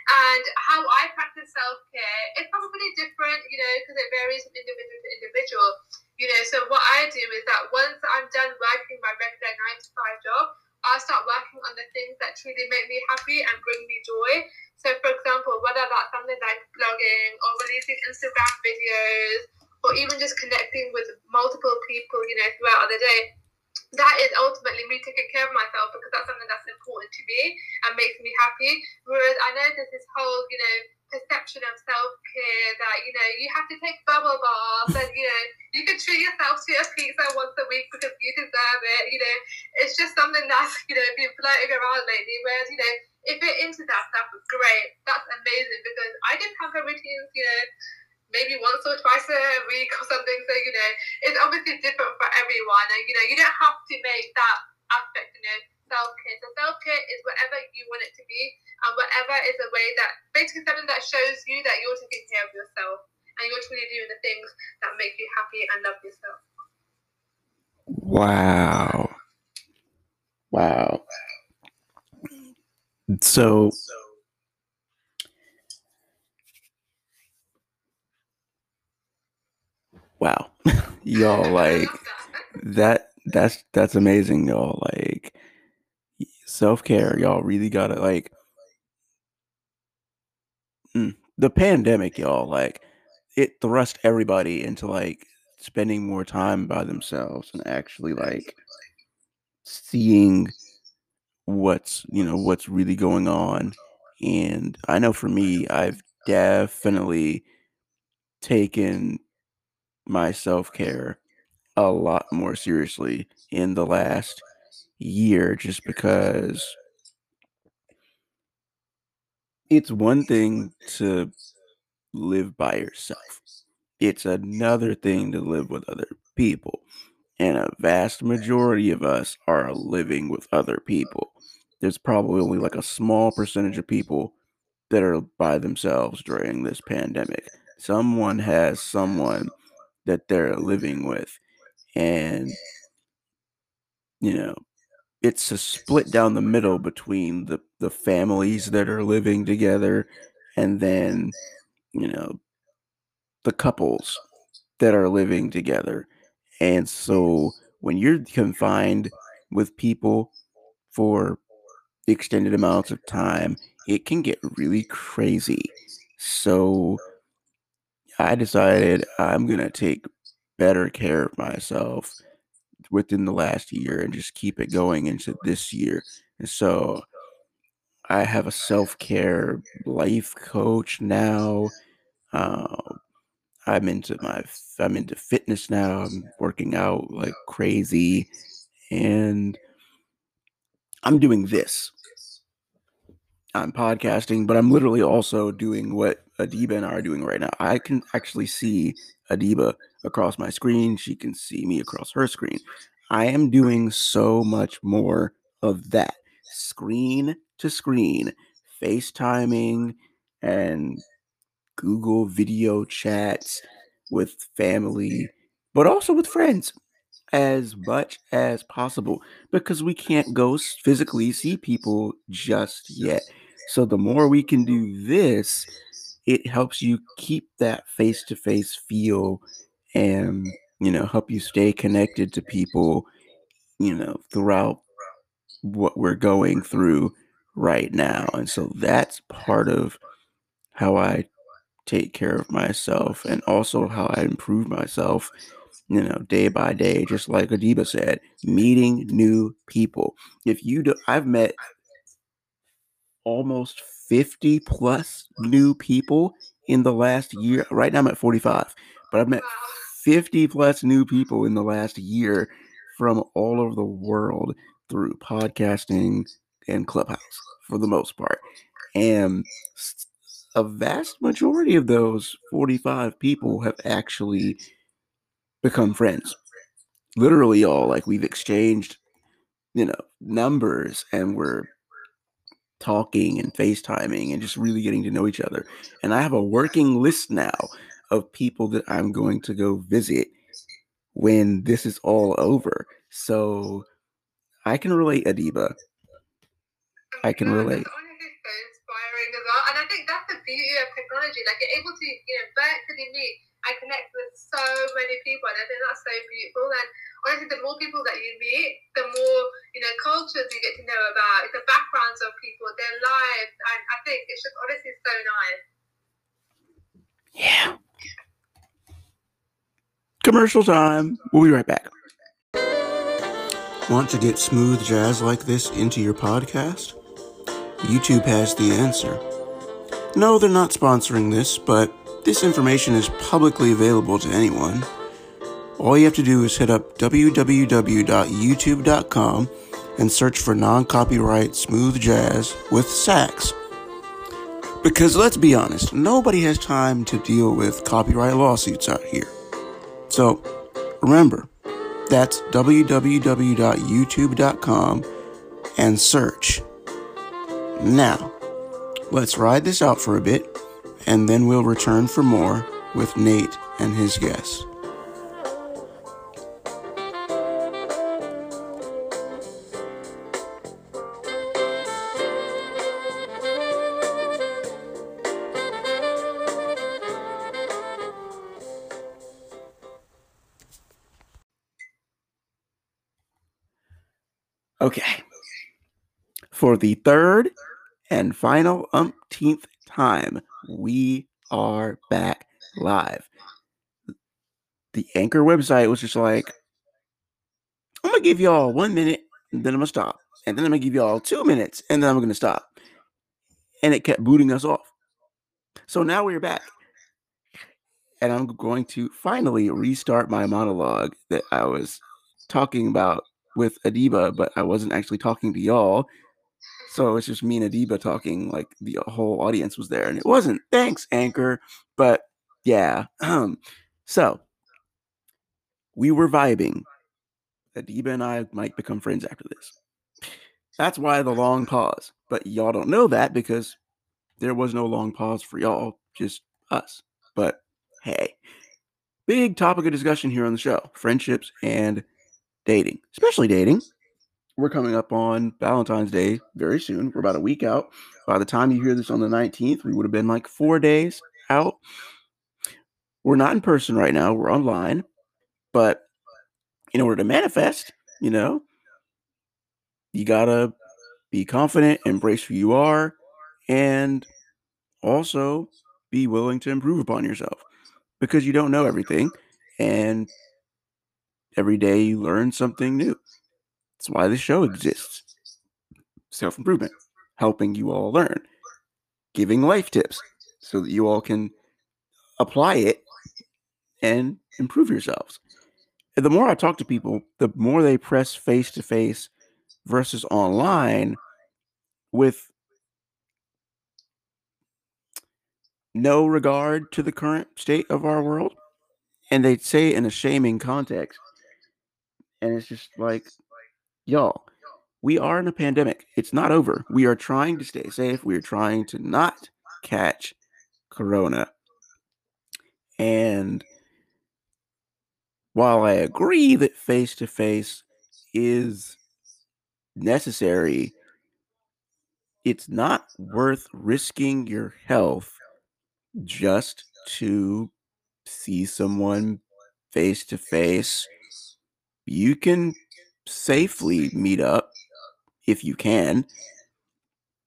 And how I practice self care is probably different, you know, because it varies from individual to individual. You know, so what I do is that once I'm done working my regular nine to five job, I start working on the things that truly make me happy and bring me joy. So, for example, whether that's something like blogging or releasing Instagram videos or even just connecting with multiple people, you know, throughout the day, that is ultimately me taking care of myself because that's something that's important to me and makes me happy. Whereas I know there's this whole, you know, perception of self care that you know you have to take bubble baths and you know you can treat yourself to a pizza once a week because you deserve it. You know, it's just something that's you know been floating around lately. Whereas you know if you're into that stuff, great. That's amazing because I didn't have a routine. You know. Maybe once or twice a week or something. So, you know, it's obviously different for everyone. And, you know, you don't have to make that aspect, you know, self care. So self care is whatever you want it to be, and whatever is a way that basically something that shows you that you're taking care of yourself and you're truly doing the things that make you happy and love yourself. Wow. Wow. So, wow, y'all like that. That's that's amazing, y'all. Like self care, y'all really gotta like mm, the pandemic, y'all. Like it thrust everybody into like spending more time by themselves and actually like seeing what's you know what's really going on. And I know for me, I've definitely taken my self care a lot more seriously in the last year just because it's one thing to live by yourself. It's another thing to live with other people. And a vast majority of us are living with other people. There's probably only like a small percentage of people that are by themselves during this pandemic. someone has someone that they're living with. And you know it's a split down the middle between the the families that are living together and then you know the couples that are living together. And so when you're confined with people for extended amounts of time it can get really crazy. So i decided i'm going to take better care of myself within the last year and just keep it going into this year. And so I have a self care life coach now. Uh, I'm into my I'm into fitness now. I'm working out like crazy, and I'm doing this. I'm podcasting, but I'm literally also doing what Adiba and I are doing right now. I can actually see Adiba across my screen. She can see me across her screen. I am doing so much more of that screen to screen, FaceTiming and Google video chats with family, but also with friends as much as possible because we can't go physically see people just yet. So the more we can do this, it helps you keep that face to face feel and you know help you stay connected to people you know throughout what we're going through right now and so that's part of how i take care of myself and also how i improve myself you know day by day just like adiba said meeting new people. If you do i've met almost 50 plus new people in the last year right now i'm at 45 but i've met 50 plus new people in the last year from all over the world through podcasting and Clubhouse for the most part. And a vast majority of those 45 people have actually become friends. Literally, all like we've exchanged, you know, numbers and we're talking and FaceTiming and just really getting to know each other. And I have a working list now of people that I'm going to go visit when this is all over. So I can relate, Adiba. I can relate. so inspiring as well. And I think that's the beauty of technology. Like you're able to, you know, virtually meet and connect with so many people. And I think that's so beautiful. And honestly, the more people that you meet, the more, you know, cultures you get to know about, the backgrounds of people, their lives. And I think it's just honestly so nice. Yeah. Commercial time. We'll be right back. Want to get smooth jazz like this into your podcast? YouTube has the answer. No, they're not sponsoring this, but this information is publicly available to anyone. All you have to do is hit up www.youtube.com and search for non copyright smooth jazz with sax. Because let's be honest, nobody has time to deal with copyright lawsuits out here. So remember, that's www.youtube.com and search. Now, let's ride this out for a bit, and then we'll return for more with Nate and his guests. Okay. For the third and final umpteenth time, we are back live. The Anchor website was just like, I'm going to give y'all one minute, and then I'm going to stop. And then I'm going to give y'all two minutes, and then I'm going to stop. And it kept booting us off. So now we're back. And I'm going to finally restart my monologue that I was talking about with Adiba, but I wasn't actually talking to y'all. So it's just me and Adiba talking, like the whole audience was there, and it wasn't. Thanks, Anchor. But yeah. Um, so we were vibing. Adiba and I might become friends after this. That's why the long pause. But y'all don't know that because there was no long pause for y'all, just us. But hey, big topic of discussion here on the show friendships and dating, especially dating. We're coming up on Valentine's Day very soon. We're about a week out. By the time you hear this on the 19th, we would have been like four days out. We're not in person right now, we're online. But in order to manifest, you know, you gotta be confident, embrace who you are, and also be willing to improve upon yourself because you don't know everything. And every day you learn something new. That's why this show exists. Self improvement, helping you all learn, giving life tips so that you all can apply it and improve yourselves. And the more I talk to people, the more they press face to face versus online with no regard to the current state of our world. And they say in a shaming context. And it's just like, y'all, we are in a pandemic. It's not over. We are trying to stay safe. We are trying to not catch corona. And while I agree that face to face is necessary, it's not worth risking your health just to see someone face to face. You can safely meet up if you can,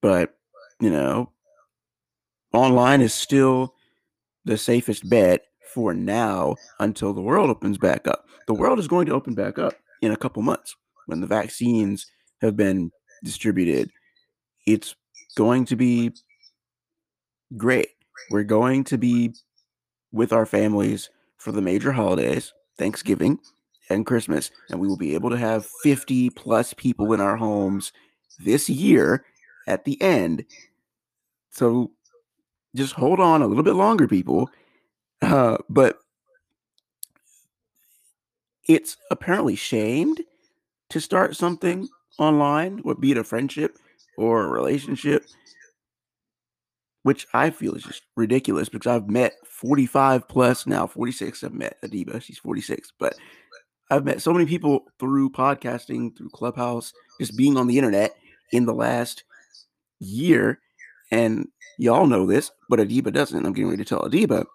but you know, online is still the safest bet for now until the world opens back up. The world is going to open back up in a couple months when the vaccines have been distributed. It's going to be great. We're going to be with our families for the major holidays, Thanksgiving and Christmas, and we will be able to have 50 plus people in our homes this year at the end. So just hold on a little bit longer, people. Uh, but it's apparently shamed to start something online, what be it a friendship or a relationship, which I feel is just ridiculous because I've met 45 plus now, 46. I've met Adiba, she's 46, but I've met so many people through podcasting, through Clubhouse, just being on the internet in the last year. And y'all know this, but Adiba doesn't. I'm getting ready to tell Adiba.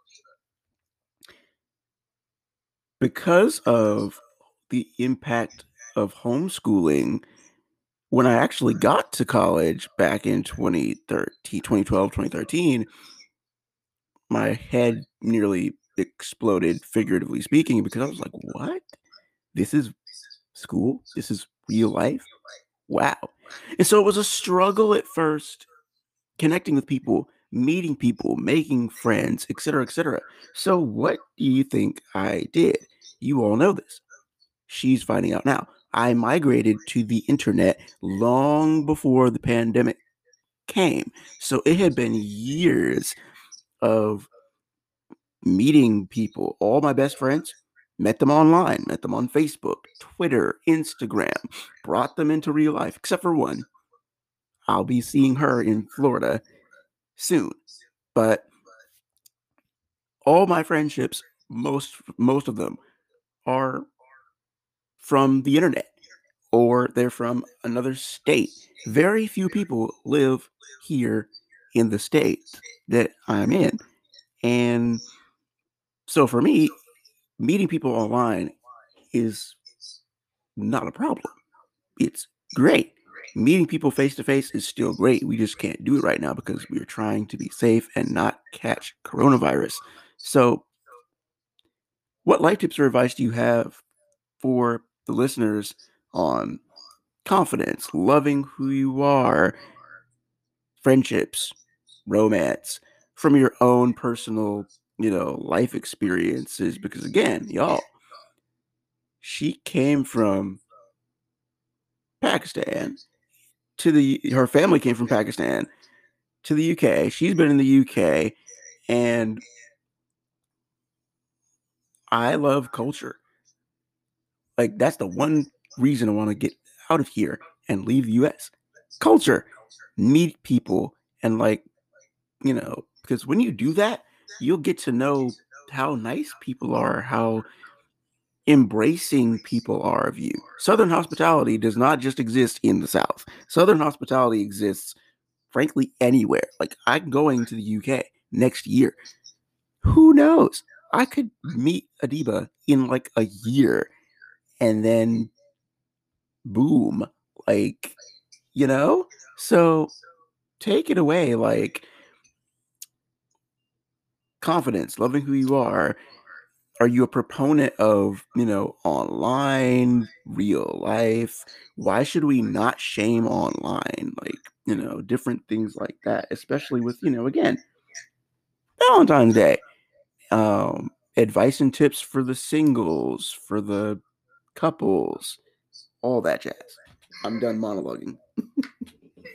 Because of the impact of homeschooling when I actually got to college back in 2013, 2012, 2013, my head nearly exploded, figuratively speaking, because I was like, what? This is school? This is real life? Wow. And so it was a struggle at first connecting with people, meeting people, making friends, etc., etc. So what do you think I did? You all know this. She's finding out now. I migrated to the internet long before the pandemic came. So it had been years of meeting people. All my best friends met them online, met them on Facebook, Twitter, Instagram, brought them into real life, except for one. I'll be seeing her in Florida soon. But all my friendships, most most of them are from the internet or they're from another state. Very few people live here in the state that I'm in. And so for me, meeting people online is not a problem. It's great. Meeting people face to face is still great. We just can't do it right now because we are trying to be safe and not catch coronavirus. So, what life tips or advice do you have for the listeners on confidence, loving who you are, friendships, romance, from your own personal, you know, life experiences. Because again, y'all, she came from Pakistan to the, her family came from Pakistan to the UK. She's been in the UK and I love culture. Like that's the one reason I want to get out of here and leave the US. Culture, meet people, and like, you know, because when you do that, you'll get to know how nice people are, how embracing people are of you. Southern hospitality does not just exist in the South. Southern hospitality exists, frankly, anywhere. Like I'm going to the UK next year. Who knows? I could meet Adiba in like a year and then boom, like, you know? So take it away. Like, confidence, loving who you are. Are you a proponent of, you know, online, real life? Why should we not shame online? Like, you know, different things like that, especially with, you know, again, Valentine's Day. Um, advice and tips for the singles, for the couples, all that jazz. I'm done monologuing. yeah.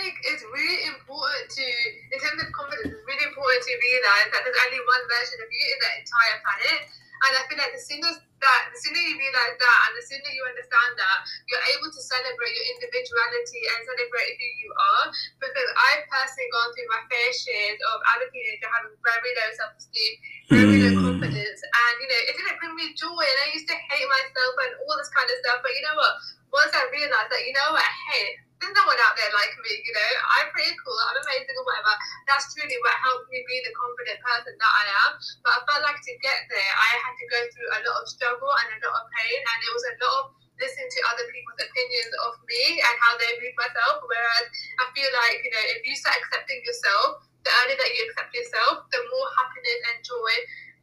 I think it's really important to, in terms of confidence, it's really important to realize that there's only one version of you in the entire planet. And I feel like the sooner that the sooner you realize that and the sooner you understand that, you're able to celebrate your individuality and celebrate who you are. Because I've personally gone through my fair share of as a teenager having very low self esteem, very low hmm. confidence. And you know, it didn't bring me joy and I used to hate myself and all this kind of stuff. But you know what? Once I realized that, you know what, hey, there's no one out there like me, you know. I'm pretty cool, I'm amazing or whatever. That's truly what helped me be the confident person that I am. But I felt like to get there, I had to go through a lot of struggle and a lot of pain, and it was a lot of listening to other people's opinions of me and how they view myself. Whereas I feel like, you know, if you start accepting yourself, the earlier that you accept yourself, the more happiness and joy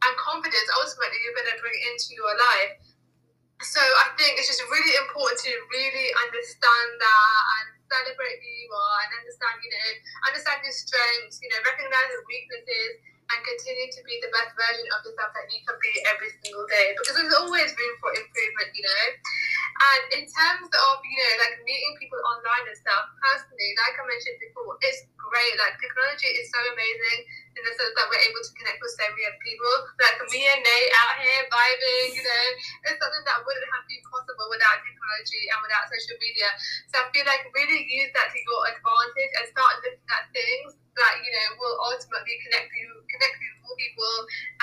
and confidence ultimately you're going to bring into your life so I think it's just really important to really understand that and celebrate who you are and understand, you know, understand your strengths, you know, recognize your weaknesses and continue to be the best version of yourself that you can be every single day because there's always room for improvement, you know. And in terms of, you know, like meeting people online and stuff, personally, like I mentioned before, it's great. Like technology is so amazing in the sense that we're able to connect with so many other people. Like me and Nate out here vibing, you know, it's something that wouldn't have been possible without technology and without social media. So I feel like really use that to your advantage and start looking at things that, you know, will ultimately connect you connect you with more people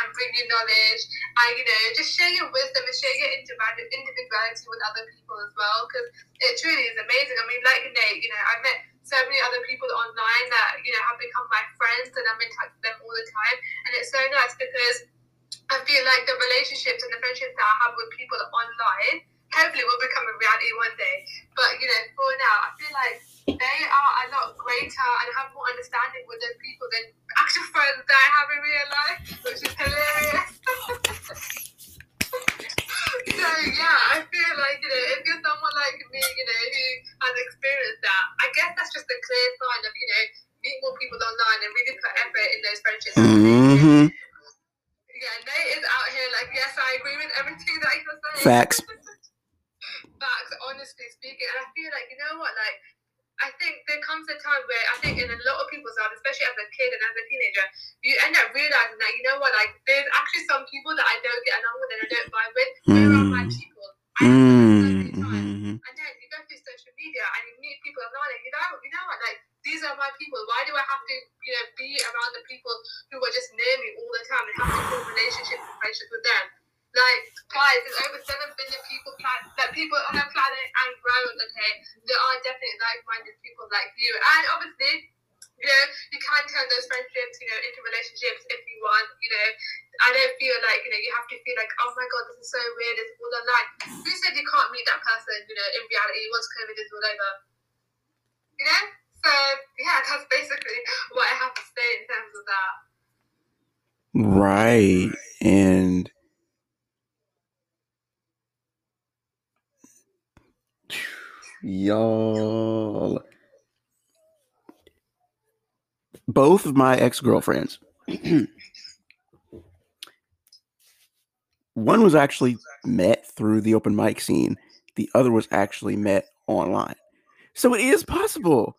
and bring you knowledge and, you know, just share your wisdom and share your individuality with other people as well because it truly is amazing. I mean, like Nate, you know, I met so many other people online that, you know, have become my friends and I'm in touch with them all the time. And it's so nice because I feel like the relationships and the friendships that I have with people online hopefully will become a reality one day. But, you know, for now, I feel like they are a lot greater and have more understanding with those people than actual friends that I have in real life, which is hilarious. so yeah, I feel like you know, if you're someone like me, you know, who has experienced that, I guess that's just a clear sign of you know, meet more people online and really put effort in those friendships. Mm-hmm. Yeah, Nate is out here like, yes, I agree with everything that you're saying. Facts. Facts, honestly speaking, and I feel like you know what, like I think there comes a time where I think in a lot of people's lives, especially as a kid and as a teenager, you end up realizing that you know what, like there's actually some people that I don't get along with and I don't vibe with. Mm. Who are my people? I mm. Mm-hmm. And then you go through social media and you meet people online and you know, you know what, like these are my people. Why do I have to, you know, be around the people who are just near me all the time and have to form relationships and friendships with them? Like, guys, there's over 7 billion people, plan- like, people on the planet and growing, okay? There are definitely like minded people like you. And obviously, you know, you can turn those friendships, you know, into relationships if you want, you know. I don't feel like, you know, you have to feel like, oh my god, this is so weird, it's all online. Who said you can't meet that person, you know, in reality once COVID is all over? You know? So, yeah, that's basically what I have to say in terms of that. Right. And y'all. Both my ex girlfriends. One was actually met through the open mic scene, the other was actually met online. So it is possible.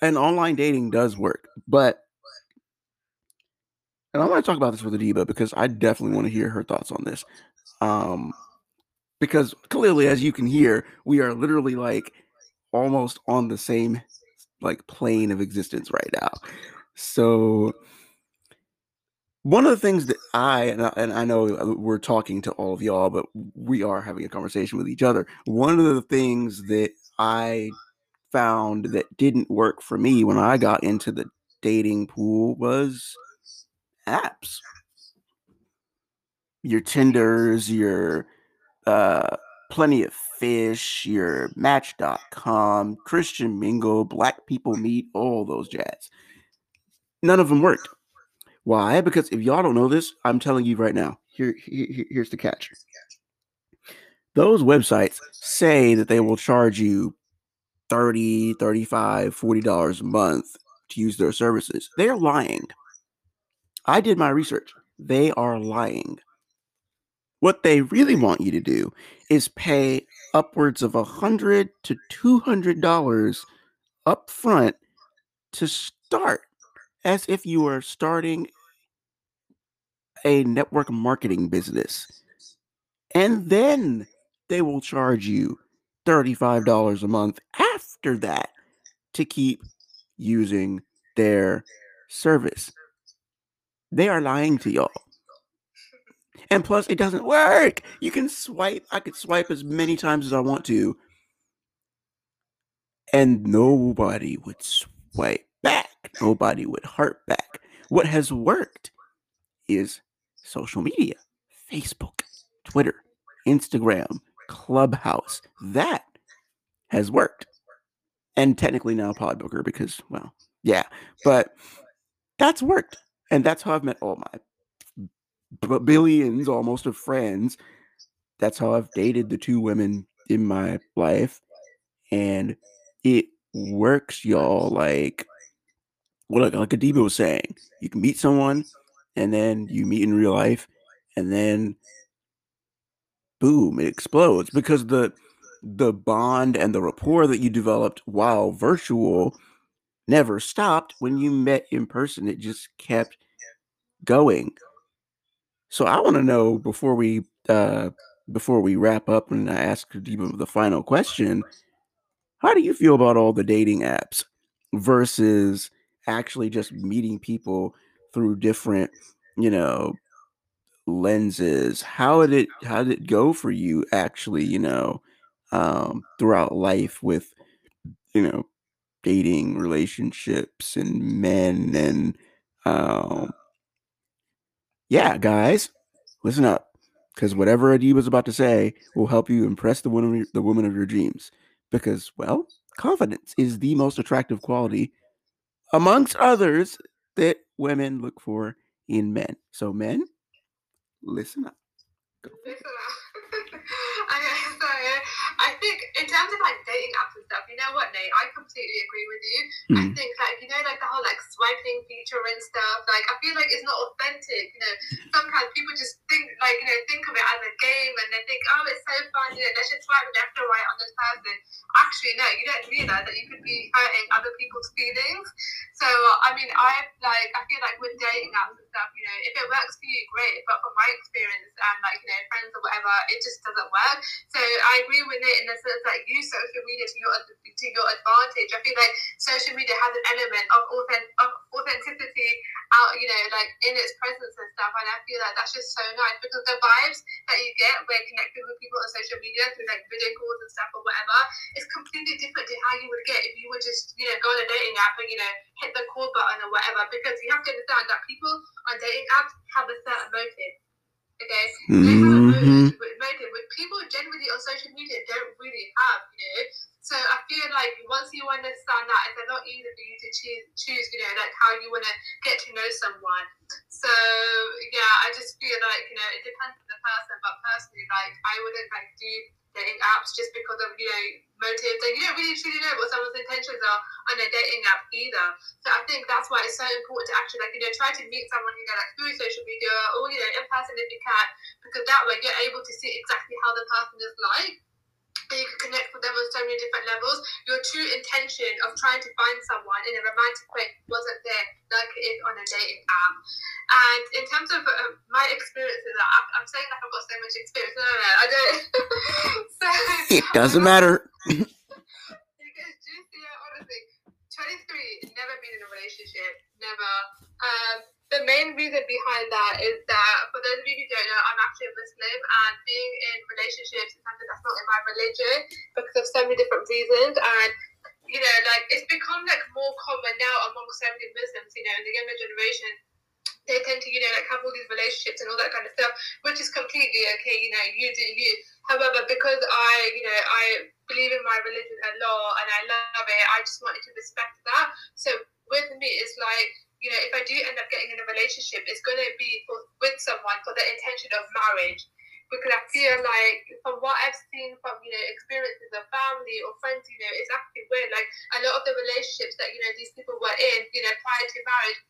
And online dating does work. But, and I want to talk about this with Adiba because I definitely want to hear her thoughts on this. Um, because clearly as you can hear we are literally like almost on the same like plane of existence right now so one of the things that I and, I and I know we're talking to all of y'all, but we are having a conversation with each other. One of the things that I found that didn't work for me when I got into the dating pool was apps. Your Tinders, your uh, Plenty of Fish, your Match.com, Christian Mingle, Black People Meet, all those jazz. None of them worked. Why? Because if y'all don't know this, I'm telling you right now. Here, here here's the catch. Those websites say that they will charge you 30, 35, 40 dollars a month to use their services. They are lying. I did my research. They are lying. What they really want you to do is pay upwards of a hundred to two hundred dollars up front to start as if you are starting a network marketing business. And then they will charge you $35 a month after that to keep using their service. They are lying to y'all. And plus, it doesn't work. You can swipe. I could swipe as many times as I want to. And nobody would swipe back. Nobody would heart back. What has worked is social media Facebook, Twitter, Instagram, Clubhouse. That has worked. And technically now Podbooker because, well, yeah, but that's worked. And that's how I've met all my b- billions almost of friends. That's how I've dated the two women in my life. And it works, y'all. Like, well, like, like Adiba was saying, you can meet someone and then you meet in real life, and then boom, it explodes because the the bond and the rapport that you developed while virtual never stopped when you met in person. It just kept going. So I want to know before we uh before we wrap up and I ask the final question, how do you feel about all the dating apps versus actually just meeting people through different, you know, lenses. How did it how did it go for you actually, you know, um throughout life with you know, dating relationships and men and um yeah, guys, listen up because whatever Adi was about to say will help you impress the woman the woman of your dreams because well, confidence is the most attractive quality amongst others that women look for in men. So, men, listen up. Listen up. in terms of like dating apps and stuff, you know what, Nate? I completely agree with you. Mm. I hmm. think like you know, like the whole like swiping feature and stuff. Like I feel like it's not authentic. You know, sometimes people just think like you know think of it as a game and they think, oh, it's so fun. You know, let's just swipe left or right on this person. Actually, no, you don't realize that you could be hurting other people's feelings. So I mean, I like I feel like with dating apps stuff, you know, if it works for you, great. But from my experience and like you know friends or whatever, it just doesn't work. So I agree with it in the sense that use social media to your to your advantage. I feel like social media has an element of, authentic, of authenticity out, you know, like in its presence and stuff. And I feel like that's just so nice because the vibes that you get when connecting with people on social media through like video calls and stuff or whatever is completely different to how you would get if you would just you know go on a dating app and you know hit the call button or whatever because you have to understand that people on dating apps have a certain motive. Okay, mm-hmm. they have a motive, motive, which people generally on social media don't really have. You know, so I feel like once you understand that, it's a lot easier for you to choose, choose you know, like how you want to get to know someone. So yeah, I just feel like you know it depends on the person, but personally, like I wouldn't like do dating apps just because of you know motives. And you don't really truly know what someone's intentions are on a dating app either. So i think that's why it's so important to actually like you know try to meet someone you know like through social media or you know in person if you can because that way you're able to see exactly how the person is like and you can connect with them on so many different levels. Your true intention of trying to find someone in a romantic way wasn't there like it is on a dating app. And in terms of uh, my experiences, I, I'm saying like I've got so much experience. No, no, no, I don't. so, it doesn't matter. honestly. 23, never been in a relationship, never. Um, the main reason behind that is that for those of you who don't know, I'm actually a Muslim and being in relationships something that's not in my religion because of so many different reasons and you know, like it's become like more common now among so many Muslims, you know, in the younger generation. They tend to, you know, like have all these relationships and all that kind of stuff, which is completely okay, you know, you do you. However, because I, you know, I believe in my religion a lot and I love it, I just wanted to respect that. So with me, it's like you know, if I do end up getting in a relationship, it's going to be for, with someone for the intention of marriage. Because I feel like, from what I've seen from, you know, experiences of family or friends, you know, it's actually weird. Like, a lot of the relationships that, you know, these people were in, you know, prior to marriage,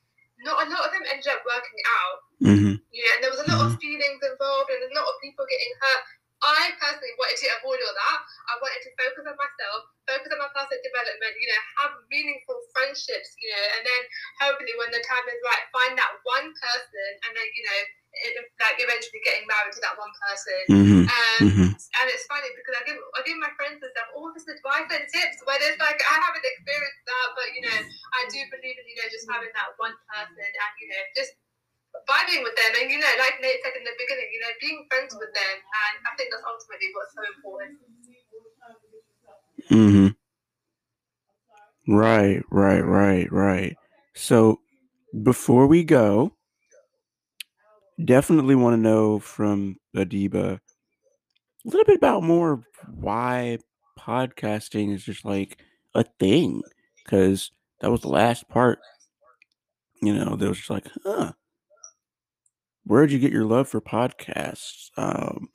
not a lot of them ended up working out. Mm-hmm. You know, and there was a lot mm-hmm. of feelings involved and a lot of people getting hurt. I personally wanted to avoid all that. I wanted to focus on myself, focus on my personal development, you know, have meaningful friendships, you know, and then hopefully when the time is right, find that one person and then, you know, it, like eventually getting married to that one person. Mm-hmm. Um, mm-hmm. And it's funny because I give I give my friends and stuff all this advice and tips, but it's like I haven't experienced that, but you know, I do believe in you know just having that one person and you know just vibing with them. And you know like Nate said in the beginning you know being friends with them and I think that's ultimately what's so important. Mm-hmm. Right right right right. So before we go definitely want to know from Adiba a little bit about more why podcasting is just like a thing because that was the last part. You know there was just like huh where'd you get your love for podcasts? Um,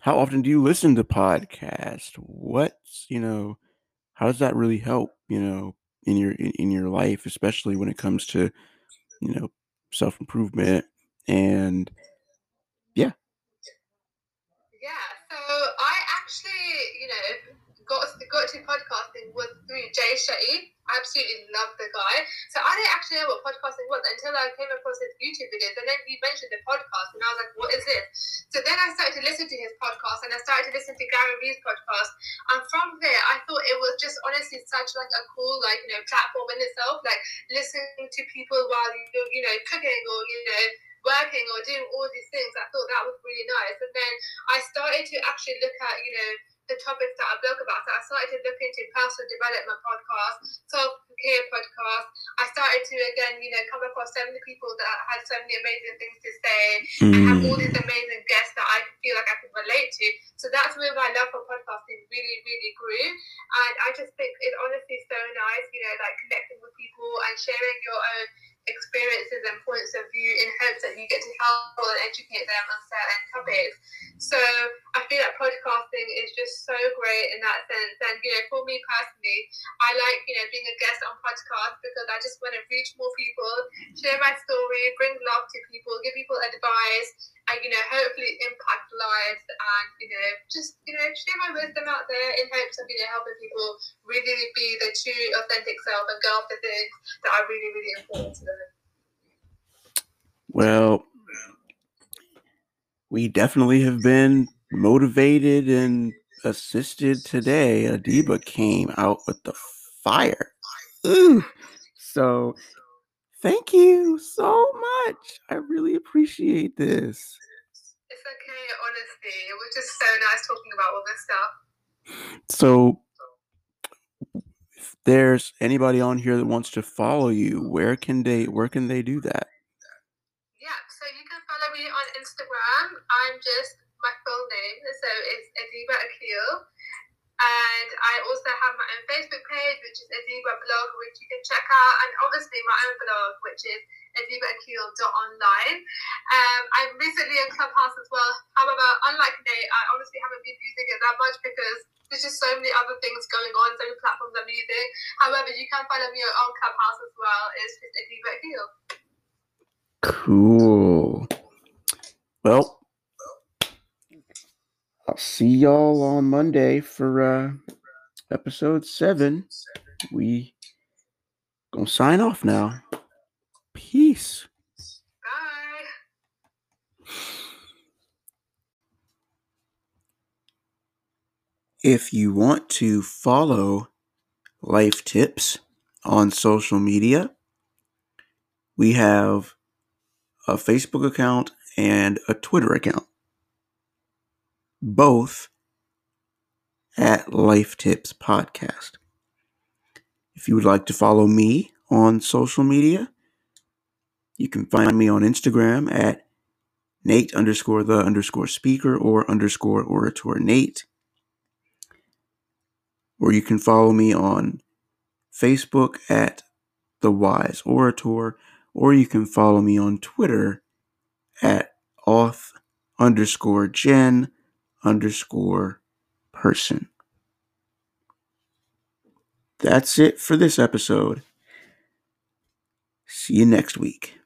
how often do you listen to podcasts? What's you know, how does that really help? You know, in your in, in your life, especially when it comes to you know self improvement and yeah. Yeah. So I actually, you know, got got to through Jay Shetty. I absolutely love the guy. So I didn't actually know what podcasting was until I came across his YouTube videos, and then he mentioned the podcast, and I was like, "What is this?" So then I started to listen to his podcast, and I started to listen to Gary Vee's podcast, and from there I thought it was just honestly such like a cool like you know platform in itself, like listening to people while you're you know cooking or you know working or doing all these things. I thought that was really nice, and then I started to actually look at you know the topics that I blog about. So I started to look into personal development podcasts, self care podcasts. I started to again, you know, come across so many people that had so many amazing things to say mm. and have all these amazing guests that I feel like I can relate to. So that's where my love for podcasting really, really grew. And I just think it's honestly so nice, you know, like connecting with people and sharing your own experiences and points of view in hopes that you get to help and educate them on certain topics. So I feel that podcasting is just so great in that sense. And you know, for me personally, I like you know being a guest on podcasts because I just want to reach more people, share my story, bring love to people, give people advice, and you know hopefully impact lives and you know just you know share my wisdom out there in hopes of you know helping people really be their true authentic self and go after things that are really really important to them. Well, we definitely have been motivated and assisted today. Adiba came out with the fire. Ooh. So thank you so much. I really appreciate this. It's okay, honestly. It was just so nice talking about all this stuff. So if there's anybody on here that wants to follow you, where can they where can they do that? Yeah, so you can follow me on Instagram. I'm just my full name, so it's Adiba Akil. And I also have my own Facebook page, which is Adiba Blog, which you can check out, and obviously my own blog, which is adibaakil.online. Um, I'm recently in Clubhouse as well. However, unlike Nate, I honestly haven't been using it that much because there's just so many other things going on, so many platforms I'm using. However, you can follow me on Clubhouse as well. It's just Adiba Akil. Cool. Well, I'll see y'all on Monday for uh, episode seven. We gonna sign off now. Peace. Bye. If you want to follow Life Tips on social media, we have a Facebook account and a Twitter account. Both at Life Tips Podcast. If you would like to follow me on social media, you can find me on Instagram at Nate underscore the underscore speaker or underscore orator Nate. Or you can follow me on Facebook at The Wise Orator, or you can follow me on Twitter at auth underscore gen underscore person. That's it for this episode. See you next week.